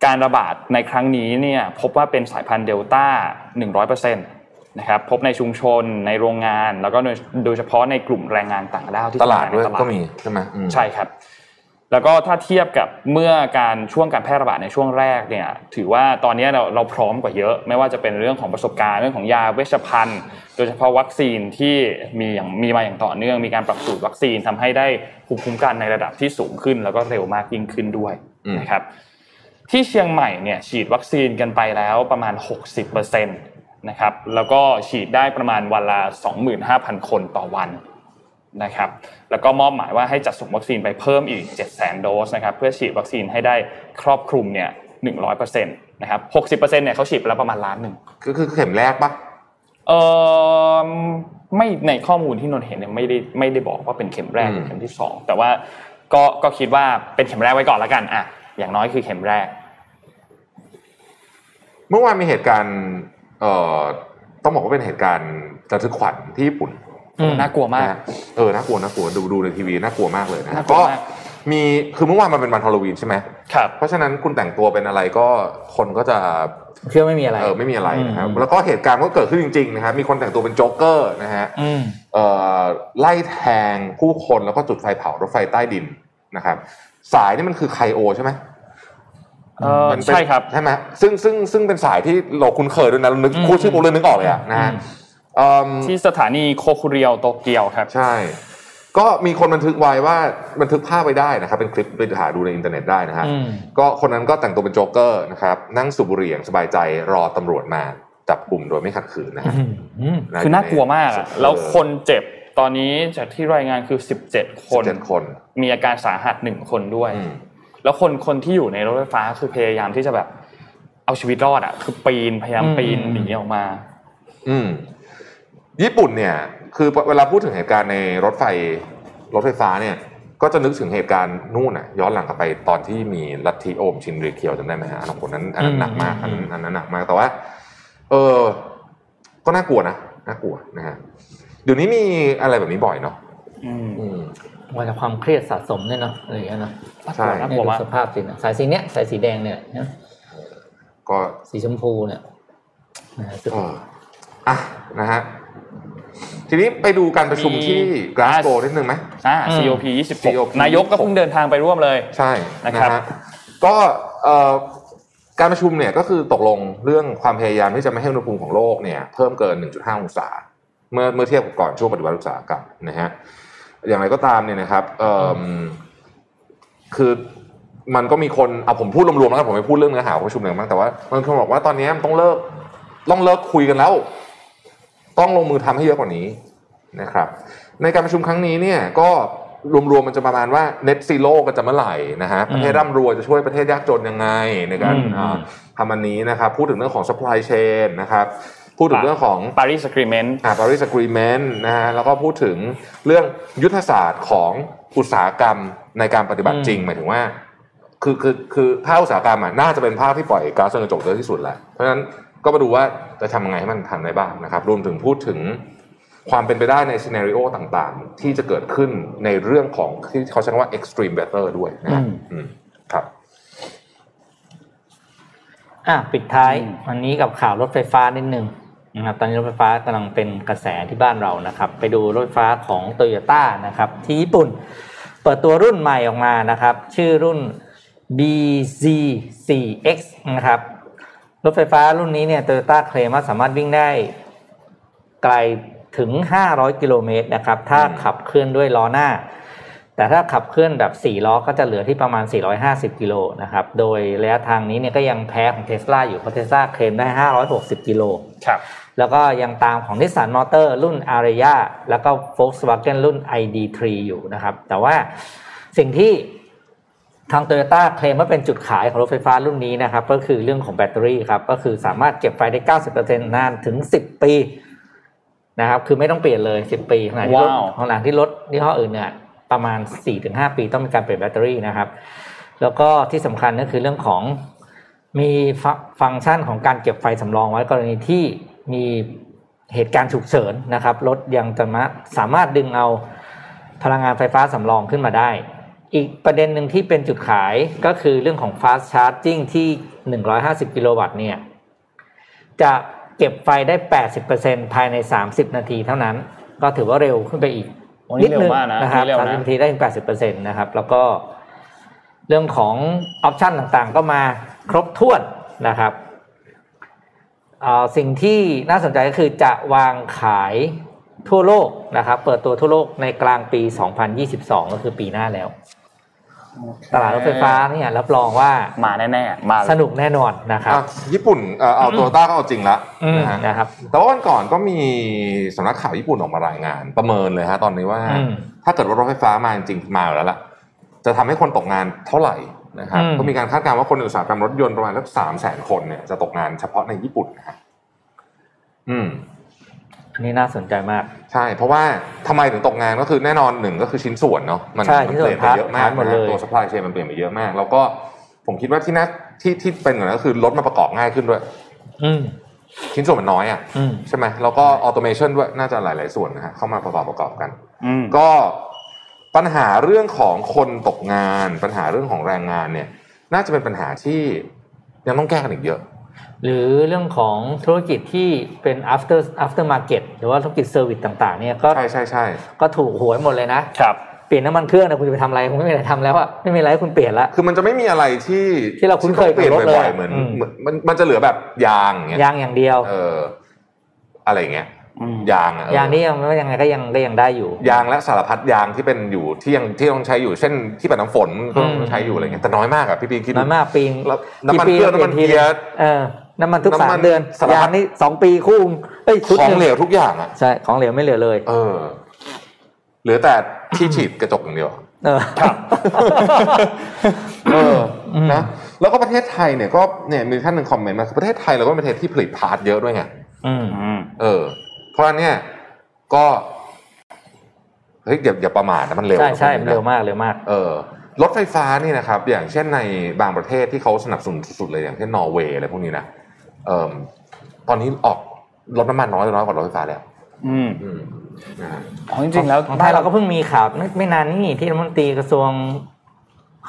การระบาดในครั้งนี้เนี่ยพบว่าเป็นสายพันธุ์เดลต้า100% นะครับพบในชุมชนในโรงงาน แล้วก็โดยเฉพาะในกลุ่มแรงงานต่างด้าวที่ตลาดด้วยก็มีใช่ไหมใช่ครับ แล้วก็ถ้าเทียบกับเมื่อการช่วงการแพร่ระบาดในช่วงแรกเนี่ยถือว่าตอนนี้เราเราพร้อมกว่าเยอะ ไม่ว่าจะเป็นเรื่องของประสบการณ์เรื่องของยาเวชภัณฑ์ โดยเฉพาะวัคซีนที่มีอย่างมีมาอย่างต่อเนื่อง มีการปรับสูตรวัคซีนทำให้ได้ภูมิคุ้มกันในระดับที่สูงขึ้น แล้วก็เร็วมากยิ่งขึ้นด้วยนะครับที่เชียงใหม่เนี่ยฉีดวัคซีนกันไปแล้วประมาณ 60% นะครับแล้วก็ฉีดได้ประมาณวันละ 25,000 คนต่อวันนะครับแล้วก็มอบหมายว่าให้จัดส่งวัคซีนไปเพิ่มอีก 700,000โดสนะครับเพื่อฉีดวัคซีนให้ได้ครอบคลุมเนี่ย100%นะครับ60%เนี่ยเขาฉีดไปแล้วประมาณล้านหนึ่งคือคือเข็มแรกปะเออไม่ในข้อมูลที่นนเห็นเนี่ยไม่ได้ไม่ได้บอกว่าเป็นเข็มแรกหรือเข็มที่สองแต่ว่าก็ก็คิดว่าเป็นเข็มแรกไว้ก่อนแล้วกันอะอย่างน้อยคือเข็มแรก เมื่อวานมีเหตุการณ์ เอ่อต้องบอกว่าเป็นเหตุการณ์ระทึกขวัญที่ญี่ปุ่นน่ากลัวมากเออน่ากลัวน่ากลัวดูดูในทีวีน่ากลัวมากเลยนะก็มีคือเมื่อวานมันเป็นวันฮอลโลวีนใช่ไหมครับเพราะฉะนั้นคุณแต่งตัวเป็นอะไรก็คนก็จะเชื่อไม่มีอะไรเออไม่มีอะไรนะครับแล้วก็เหตุการณ์ก็เกิดขึ้นจริงๆนะครับมีคนแต่งตัวเป็นโจ๊กเกอร์นะฮะเอ่อไล่แทงผู้คนแล้วก็จุดไฟเผารถไฟใต้ดินนะครับ สายนี่มันคือเคโอใช่ไหม ใช่ครับใช่ไหมซึ่งซึ่งซึ่งเป็นสายที่เราคุ้นเคยด้วยนะนึกคู่ชื่อผมเลยนึกออกเลยอะนะฮะที่สถานีโคคุเรียวโตเกียวครับ ใช่ ก็มีคนบันทึกไว้ว่าบันทึกภาพไปได้นะครับ เป็นคลิปไปหาดูในอินเทอร์เน็ตได้นะฮะก็คนนั้นก็แต่งตัวเป็นโจ๊กเกอร์นะครับ นั่งสูบบุหรี่อย่างสบายใจรอตำรวจมาจับกลุ่มโดยไม่ขัดขืนนะฮะคือน่ากลัวมากแล้วคนเจ็บตอนนี้จากที่รายงานคือสิบเจ็ดคนคน มีอาการสาหัสหนึ่งคนด้วย แล้วคนคนที่อยู่ในรถไฟฟ้าคือพยายามที่จะแบบ เอาชีวิตรอดอะ คือปีนพยายามปีนหนีออกมา อืม ญี่ปุ่นเนี่ย คือเวลาพูดถึงเหตุการณ์ในรถไฟ รถไฟฟ้าเนี่ย ก็จะนึกถึงเหตุการณ์นู่นอะ ย้อนหลังกลับไปตอนที่มีลัทธิโอมชินรีเคียวจำได้ไหมฮะอันนั้นอันนั้นหนักมากอันนั้นอันนั้นหนักมากแต่ว่า เออ ก็น่ากลัวนะน่ากลัวนะฮะเดี๋ยวนี้มีอะไรแบบนี้บ่อยเนาะอื มมาจากความเครียดสะสมเนี่ยเนาะอะไรอย่างเงี้ยเนาะใช่น่ากลัวมากสภาพสินะสายสีเนี้ยสายสีแดงเนี่ยก็สีชมพูเนี่ยนะอะนะฮะทีนี้ไปดูการประชุมที่กราสโกนิดนึงไหมอ่า COP 26นายกก็เพิ่งเดินทางไปร่วมเลย ใช่นะครับก็การประชุมเนี่ยก็คือตกลงเรื่องความพยายามที่จะไม่ให้อุณหภูมิของโลกเนี่ยเพิ่มเกิน 1.5 องศา เมื่อเมื่อเทียบกับก่อนช่วงปฏิวัติอุตสาหกรรมนะฮะ อย่างไรก็ตามเนี่ยนะครับคือมันก็มีคนเอาผมพูดรวมๆแล้วผมไม่พูดเรื่องเนื้อหาประชุมหนึ่งบ้างแต่ว่ามันคนบอกว่าตอนนี้มันต้องเลิกต้องเลิกคุยกันแล้ว ต้องลงมือทำให้เยอะกว่านี้นะครับ ในการประชุมครั้งนี้เนี่ยก็รวมๆมันจะประมาณว่าเน็ตซีโร่กันจะเมื่อไหร่นะฮะประเทศร่ำรวยจะช่วยประเทศยากจนยังไงในการทำอันนี้นะครับ พูดถึงเรื่องของ supply chain นะครับ พูดถึงเรื่องของ Paris Agreement อ่า Paris Agreement นะฮะแล้วก็พูดถึงเรื่องยุทธศาสตร์ของอุตสาหกรรมในการปฏิบัติจริงหมายถึงว่า คือคือคือภาคอุตสาหกรรมอะน่าจะเป็นภาคที่ปล่อยก๊าซเรือนกระจกเยอะที่สุดแหละเพราะฉะนั้นก็มาดูว่าจะทำยังไงให้มันทันได้บ้างนะครับ รวมถึงพูดถึงความเป็นไปได้ในซีนารีโอต่างๆ ที่จะเกิดขึ้นในเรื่องของที่เขาใช้คำว่า extreme weather ด้วยนะครับครับ อะ ปิดท้ายวันนี้กับข่าวรถไฟฟ้านิดนึง นะครับตอนนี้รถไฟฟ้ากำลังเป็นกระแสที่บ้านเรานะครับ ไปดูรถไฟฟ้าของโตโยต้านะครับที่ญี่ปุ่น เปิดตัวรุ่นใหม่ออกมานะครับ ชื่อรุ่น BZ4X นะครับรถไฟฟ้ารุ่นนี้เนี่ยโตโยต้าเคลมว่าสามารถวิ่งได้ไกลถึง 500 กิโลเมตรนะครับ ถ้าขับเคลื่อนด้วยล้อหน้า แต่ถ้าขับเคลื่อนแบบ 4 ล้อก็จะเหลือที่ประมาณ 450 กิโลนะครับ โดยระยะทางนี้เนี่ยก็ยังแพ้ของเทสลาอยู่เพราะเทสลาเคลมได้ 560 กิโลครับ แล้วก็ยังตามของนิสสันมอเตอร์รุ่น a r i a แล้วก็ Volkswagen รุ่น ID3 อยู่นะครับ แต่ว่าสิ่งที่ทางโตโยต้าเคลมว่าเป็นจุดขายของรถไฟฟ้ารุ่นนี้นะครับ ก็คือเรื่องของแบตเตอรี่ครับ ก็คือสามารถเก็บไฟได้ 90%นานถึง 10 ปีนะครับ คือไม่ต้องเปลี่ยนเลย 10 ปีขณะที่รถว้าวขณะที่รถยี่ห้ออื่นเนี่ย ประมาณ 4-5 ปีต้องมีการเปลี่ยนแบตเตอรี่นะครับ แล้วก็ที่สำคัญก็คือเรื่องของมีฟ,ฟังก์ชันของการเก็บไฟสำรองไว้กรณีที่มีเหตุการณ์ฉุกเฉินนะครับรถยังจะมาสามารถดึงเอาพลังงานไฟฟ้าสำรองขึ้นมาได้ อีกประเด็นหนึ่งที่เป็นจุดขายก็คือเรื่องของ fast charging ที่ 150 กิโลวัตต์เนี่ยจะเก็บไฟได้ 80%ภายใน 30 นาทีเท่านั้น ก็ถือว่าเร็วขึ้นไปอีก นี่นิดนึงเร็วมากนะนะครับนี่เร็วนะสามสิบนาทีได้ถึง80%นะครับ แล้วก็เรื่องของออปชันต่างๆ ก็มาครบถ้วนนะครับเอ่อสิ่งที่น่าสนใจก็คือจะวางขายทั่วโลกนะครับ เปิดตัวทั่วโลกในกลางปี 2022 ก็คือปีหน้าแล้ว ตลาดรถไฟฟ้าเนี่ยรับรองว่ามาแน่ๆมาเลยสนุกแน่นอนนะครับอะญี่ปุ่นเอ่อเอาโตโยต้าก็เอาจริงละอืมนะฮะนะครับแต่ว่าวันก่อนก็มีสำนักข่าวญี่ปุ่นออกมารายงาน ประเมินเลยฮะตอนนี้ว่าอืมถ้าเกิดว่ารถไฟฟ้ามาจริงๆมาอยู่แล้วล่ะ จะทำให้คนตกงานเท่าไหร่นะครับอืมก็มีการคาดการณ์ว่าคนในอุตสาหกรรมรถยนต์ประมาณสักสามแสนคนเนี่ยจะตกงานเฉพาะในญี่ปุ่นนะฮะอืมอั นนี้น่าสนใจมาก ใช่ เพราะว่าทำไมถึงตกงานก็คือแน่นอนหนึ่งก็คือชิ้นส่วนเนาะมันใช่มัชิ้นส่เปวนลี่ยนไปเยอะมากพาร์ทหมดเลยนะ ตัว supply chain มันเปลี่ยนไปเยอะมาก แล้วก็ผมคิดว่าที่น่าที่ที่เป็นอย่างนั้นก็คือรถมาประกอบง่ายขึ้นด้วยอืมชิ้นส่วนมันน้อยอะอืมใช่ไหมแล้วก็ automation ด้วยน่าจะหลาย ๆ ส่วนนะฮะเข้ามาประกอบประกอบกันอืมก็ปัญหาเรื่องของคนตกงาน ปัญหาเรื่องของแรงงานเนี่ย น่าจะเป็นปัญหาที่ยังต้องแก้กันอีกเยอะ หรือเรื่องของธุรกิจที่เป็น after after market หรือว่าธุรกิจ service ต่าง ๆ เนี่ยก็ใช่ใช่ใช่ก็ถูกหวยหมดเลยนะครับเปลี่ยนน้ำมันเครื่องนะคุณจะไปทำอะไรคุณไม่มีอะไรทำแล้วอะไม่มีอะไรให้คุณเปลี่ยนละคือมันจะไม่มีอะไรที่ที่เราคุ้นเคยที่ต้องเปลี่ยนกับรถเลยบ่อยๆเหมือนอืมเหมือนมันมันจะเหลือแบบยางอย่างเงี้ยยางอย่างเดียว เออ อะไรอย่างเงี้ยอืมยางอะเออยางนี่ยังไม่ยังไงก็ยังก็ยังได้อยู่ ยางและสารพัดยางที่เป็นอยู่ที่ยังที่ต้องใช้อยู่เช่นที่ปัดน้ำฝนก็อืมต้องใช้อยู่อะไรเงี้ยแต่น้อยมากอะพี่ปีคิดดูน้อยมากปีแล้วน้ำมันกี่ปีเครื่องน้ำมันปลี่ยเกียร์เออ น้ำมันทุกน้ำมันสามเดือนสารพัดยางนี่สองปีคู่เอ้ยชุดของนึ่เหลวทุกอย่างอะใช่ของเหลวไม่เหลือเลย เออเหลือแต่ที่ฉีดกระจกอย่างเดียวเออครับเอออมนะแล้วก็ประเทศไทยเนี่ยก็เนี่ยมีท่านหนึ่งคอมเมนต์มาคือประเทศไทยเราก็เป็นประเทศที่ผลิตพาร์ทเยอะด้วยไงอืมอืมเออ เพราะฉะนั้นเนี่ยก็เฮ้ยอย่าอย่าประมาทนะมันเร็วใช่ใช่นะเร็วมากเร็วมาก เออรถไฟฟ้านี่นะครับ อย่างเช่นในบางประเทศที่เขาสนับสนุนสุดๆเลยอย่างเช่นนอร์เวย์อะไรพวกนี้นะเออ ตอนนี้ออกรถน้ำมันน้อยน้อยกว่ารถไฟฟ้าแล้ว อืมอืมนะฮะอ๋อจริงๆแล้วของไทยเราก็เพิ่งมีข่าวไม่ไม่นานนี่ที่รัฐมนตรีกระทรวง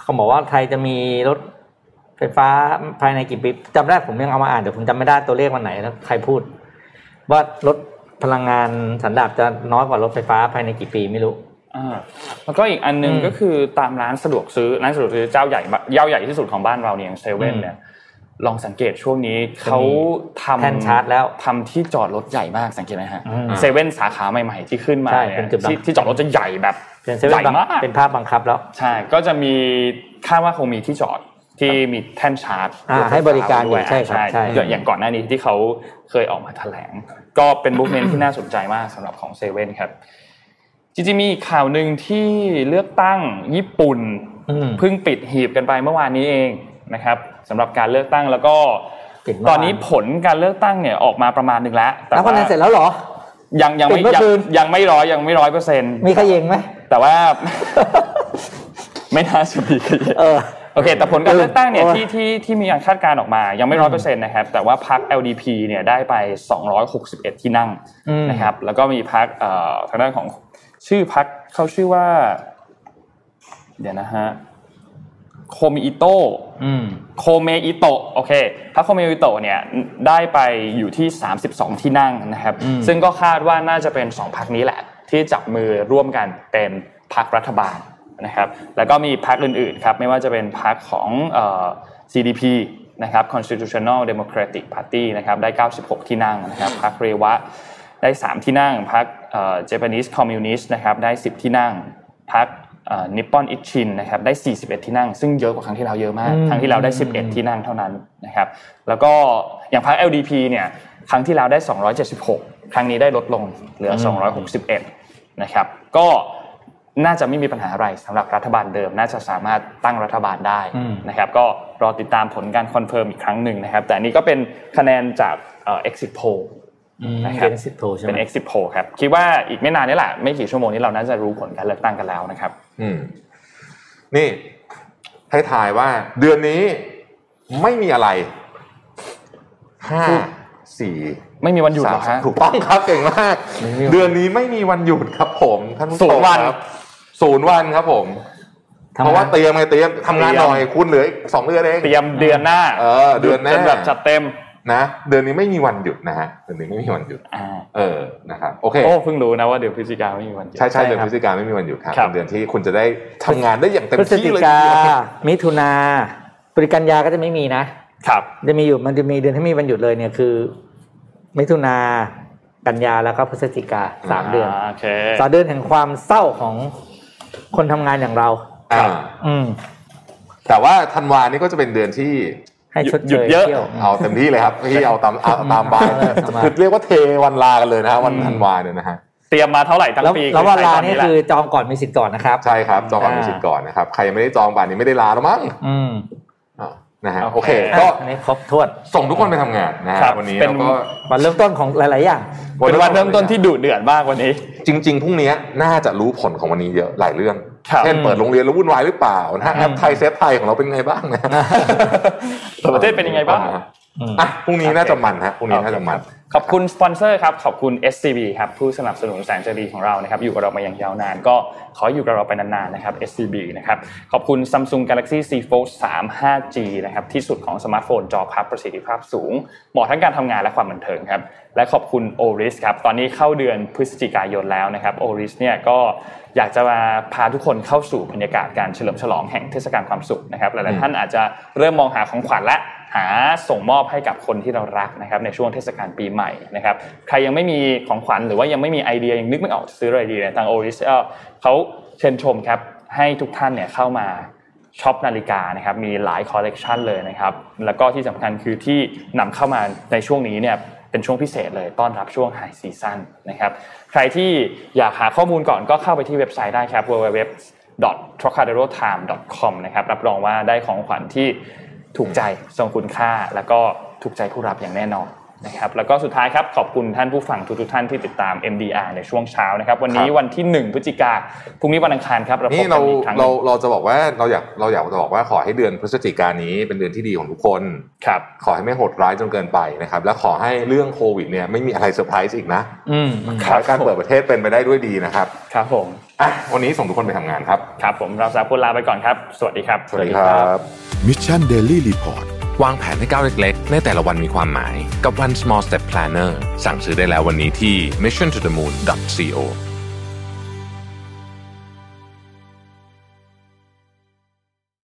เขาบอกว่าไทยจะมีรถไฟฟ้าภายในกี่ปีจำได้ผมยังเอามาอ่านแต่ผมจำไม่ได้ตัวเลขวันไหนแล้วใครพูด ว่ารถพลังงานสันดาปจะน้อยกว่ารถไฟฟ้าภายในกี่ปีไม่รู้อ่าแล้วก็อีกอันหนึงอืมก็คือตามร้านสะดวกซื้อร้านสะดวกซื้อเจ้าใหญ่มากเจ้าใหญ่ที่สุดของบ้านเราเนี่ยอย่างเซเว่นอืมเนี่ย ลองสังเกตช่วงนี้เขาทำแท่นชาร์จแล้วทำที่จอดรถใหญ่มากสังเกตไหมฮะอืมเซเว่นสาขาใหม่ ๆ ที่ขึ้นมาใช่เนี่ยเป็นจุดบังที่ที่จอดรถจะใหญ่แบบเป็นเซใหเว่ญ่นมากเป็นภาพบังคับแล้วใช่ก็จะมีคาดว่าคงมีที่จอดที่มีแท่นชาร์จอ่าให้บริการอยู่ด้วยใช่ครับใช่อย่างก่อนหน้านี้ที่เขาเคยออกมาแถลง ก็เป็นบุ๊กเมนที่น่าสนใจมากสำหรับของเซเว่นครับจริงๆมีข่าวหนึ่งที่เลือกตั้งญี่ปุ่นอืมเพิ่งปิดหีบกันไปเมื่อวานนี้เอง นะครับสำหรับการเลือกตั้งแล้วก็ปิดเมื่อวานตอนนี้ผลการเลือกตั้งเนี่ยออกมาประมาณหนึ่งแล้วแต่แล้วคะแนนว่าเสร็จแล้วเหรอ ยังยังไม่ปิดเมื่อยังคืนยังไม่ร้อยยังไม่ร้อยเปอร์เซ็นต์มีขยิงไหมแต่ว่า ไม่น่าจะมีขยะเออโอเค แต่ผลการเลือกตั้งเนี่ยโอ้ยที่ที่ที่มีการคาดการณ์ออกมา ยังไม่ร้อยเปอร์เซ็นต์นะครับ แต่ว่าพรรค LDP เนี่ยได้ไป 261 ที่นั่งอืมนะครับ แล้วก็มีพรรคเอ่อทางด้านของชื่อพรรคเขาชื่อว่า เดี๋ยวนะฮะ โคมิอิโตอืมโคเมอิโตะโอเคพรรคโคเมอิโตะเนี่ยได้ไปอยู่ที่ 32 ที่นั่งนะครับอืมซึ่งก็คาดว่าน่าจะเป็น 2พรรคนี้แหละ ที่จับมือร่วมกันเป็นพรรครัฐบาลนะครับ แล้วก็มีพรรคอื่นๆครับ ไม่ว่าจะเป็นพรรคของเอ่อ CDP นะครับ Constitutional Democratic Party นะครับ ได้ 96 ที่นั่งนะครับ พรรคเรวะได้ 3 ที่นั่ง พรรคเอ่อ Japanese Communist นะครับ ได้ 10 ที่นั่ง พรรค นิปปอนอิชินนะครับได้ 41 ที่นั่ง ซึ่งเยอะกว่าครั้งที่แล้วเยอะมากครั้งที่แล้วได้ 11 ที่นั่งเท่านั้นนะครับแล้วก็อย่างพรรค LDP เนี่ยครั้งที่แล้วได้ 276 ครั้งนี้ได้ลดลงเหลือ 261 นะครับก็น่าจะไม่มีปัญหาอะไรสำหรับรัฐบาลเดิม น่าจะสามารถตั้งรัฐบาลได้นะครับก็รอติดตามผลการ confirm อีกครั้งหนึ่งนะครับ แต่นี่ก็เป็นคะแนนจาก exit poll นะครับเป็น exit poll ใช่ไหมเป็น exit poll ครับคิดว่าอีกไม่นานนี่แหละไม่กี่ชั่วโมงนี้เราน่าจะรู้ผลการเลือกตั้งกันแล้วนะครับ อืมนี่ให้ทายว่า เดือนนี้ไม่มีอะไรห้าสี่ไม่มีวันหยุดเหรอสามฮะถูกต้องครับเก่งมาก เดือนนี้ไม่มีวันหยุดครับ ผมท่านผู้ชศูนมย์วันครับศูนย์วันครับผมทำเพราะว่าไมเตรียมไงเตรียมทำงานเตรียมหน่อยคุณเหลืออีกสองเดือนเองเตรียมเดือนหน้า เออ เดือนหน้าจนแบบจัดเต็ม นะเดือนนี้ไม่มีวันหยุดนะฮะเดือนนี้ไม่มีวันหยุดอ่าเออนะครับโอเคโอ้เพิ่งรู้นะว่าเดี๋ยวพฤศจิกาไม่มีวันหยุดใช่ใช่ใช่เดือนครับพฤศจิกาไม่มีวันหยุดครับครับเป็นเดือนที่คุณจะได้ทำงานได้อย่างเต็มพฤศที่จิเลยกาทีเดียวมิถุนาพฤศจิกันยาก็จะไม่มีนะครับจะมีอยู่มันจะมีเดือนที่มีวันหยุดเลยเนี่ยคือ มิถุนากันยาแล้วก็พฤศจิกาสามเดือนโอเคสามเดือนแห่งความเศร้าของคนทำงานอย่างเราอ่าอืมแต่ว่าธันวานี่ก็จะเป็นเดือนที่ ให้ชดหยุเชดยเยอะเที่ยวเอาเต็มที่เลยครับที่เอาตามเอาตามบ้านเออเอามาคือเรียกว่าเทวันลากันเลยนะฮะวันธันวาเนี่ยนะฮะเตรียมมาเท่าไหร่ทั้งแล้วปีแล้วเวลาใช้ตนี่แหละคือจองก่อนมีสิทธิ์ก่อนนะครับใช่ครับจองก่อนอ่ามีมีสิทธิ์ก่อนนะครับใครยังไม่ได้จองป่านนี้ไม่ได้ลาแล้วมั้งอืมอ่า นะฮะโอเคเคก็อันนี้ครบถ้วนส่งทุกคนไปทำงานนะฮะครับวันนี้เป็นเราก็วันเริ่มต้นของหลายๆอย่างเป็นวันเริ่มต้นที่ดุเดือดมากวันนี้ จริง ๆพรุ่งนี้น่าจะรู้ผลของวันนี้เยอะหลายเรื่องครับเช่นเปิดโรงเรียนแล้ววุ่นวายหรือเปล่านะฮะแอปไทยเซฟไทยของเราเป็นไงบ้างนะเปิดประเทศเป็นยังไงบ้าง อะพรุ่งนี้น่าจะมันฮะพรุ่งนี้น่าจะมัน ขอบคุณสปอนเซอร์ครับ ขอบคุณ SCB ครับผู้สนับสนุนแสนดีของเรานะครับ อยู่กับเรามาอย่างยาวนาน ก็ขออยู่กับเราไปนานๆนะครับ SCB นะครับ ขอบคุณ Samsung Galaxy Z Fold 3 5G นะครับ ที่สุดของสมาร์ทโฟนจอพับประสิทธิภาพสูง เหมาะทั้งการทำงานและความบันเทิงครับ และขอบคุณ Oris ครับ ตอนนี้เข้าเดือนพฤศจิกายนแล้วนะครับ Oris เนี่ยก็อยากจะมาพาทุกคนเข้าสู่บรรยากาศการเฉลิมฉลองแห่งเทศกาลความสุขนะครับ หลายๆท่านอาจจะเริ่มมองหาของขวัญและ หาส่งมอบให้กับคนที่เรารักนะครับในช่วงเทศกาลปีใหม่นะครับใครยังไม่มีของขวัญหรือว่ายังไม่มีไอเดียยังนึกไม่ออกจะซื้ออะไรดีเนี่ยทาง Oris เขาเชิญชมครับให้ทุกท่านเนี่ยเข้ามาช็อปนาฬิกานะครับมีหลายคอลเลกชันเลยนะครับแล้วก็ที่สำคัญคือที่นำเข้ามาในช่วงนี้เนี่ยเป็นช่วงพิเศษเลยต้อนรับช่วง high season นะครับใครที่อยากหาข้อมูลก่อนก็เข้าไปที่เว็บไซต์ได้ครับ www trocaderotime.com นะครับรับรองว่าได้ของขวัญที่ ถูกใจทรงคุณค่าแล้วก็ถูกใจผู้รับอย่างแน่นอน นะครับแล้วก็สุดท้ายครับขอบคุณท่านผู้ฟังทุกๆท่านที่ติดตาม MDR ในช่วงเช้านะครับวันนี้ครับวันที่ 1พฤศจิกาพรุ่งนี้วันอังคารครับเราพบนี่กัเรานอีกครั้งหเรานึ่งเราจะบอกว่าเราอยากเราอยากจะบอกว่าขอให้เดือนพฤศจิกายนนี้เป็นเดือนที่ดีของทุกคนครับขอให้ไม่โหดร้ายจนเกินไปนะครับและขอให้เรื่องโควิดเนี่ยไม่มีอะไรเซอร์ไพรส์อีกนะอืมอืมขอให้การเปิดประเทศเป็นไปได้ด้วยดีนะครับครับผมอะวันนี้ส่งทุกคนไปทำงานครับครับผมเราสามคนลาไปก่อนครับ สวัสดีครับสวัสดีครับมิชชั่ วางแผนให้ก้าวเล็กๆ ในแต่ละวันมีความหมาย กับ One Small Step Planner สั่งซื้อได้แล้ววันนี้ที่ mission to the moon co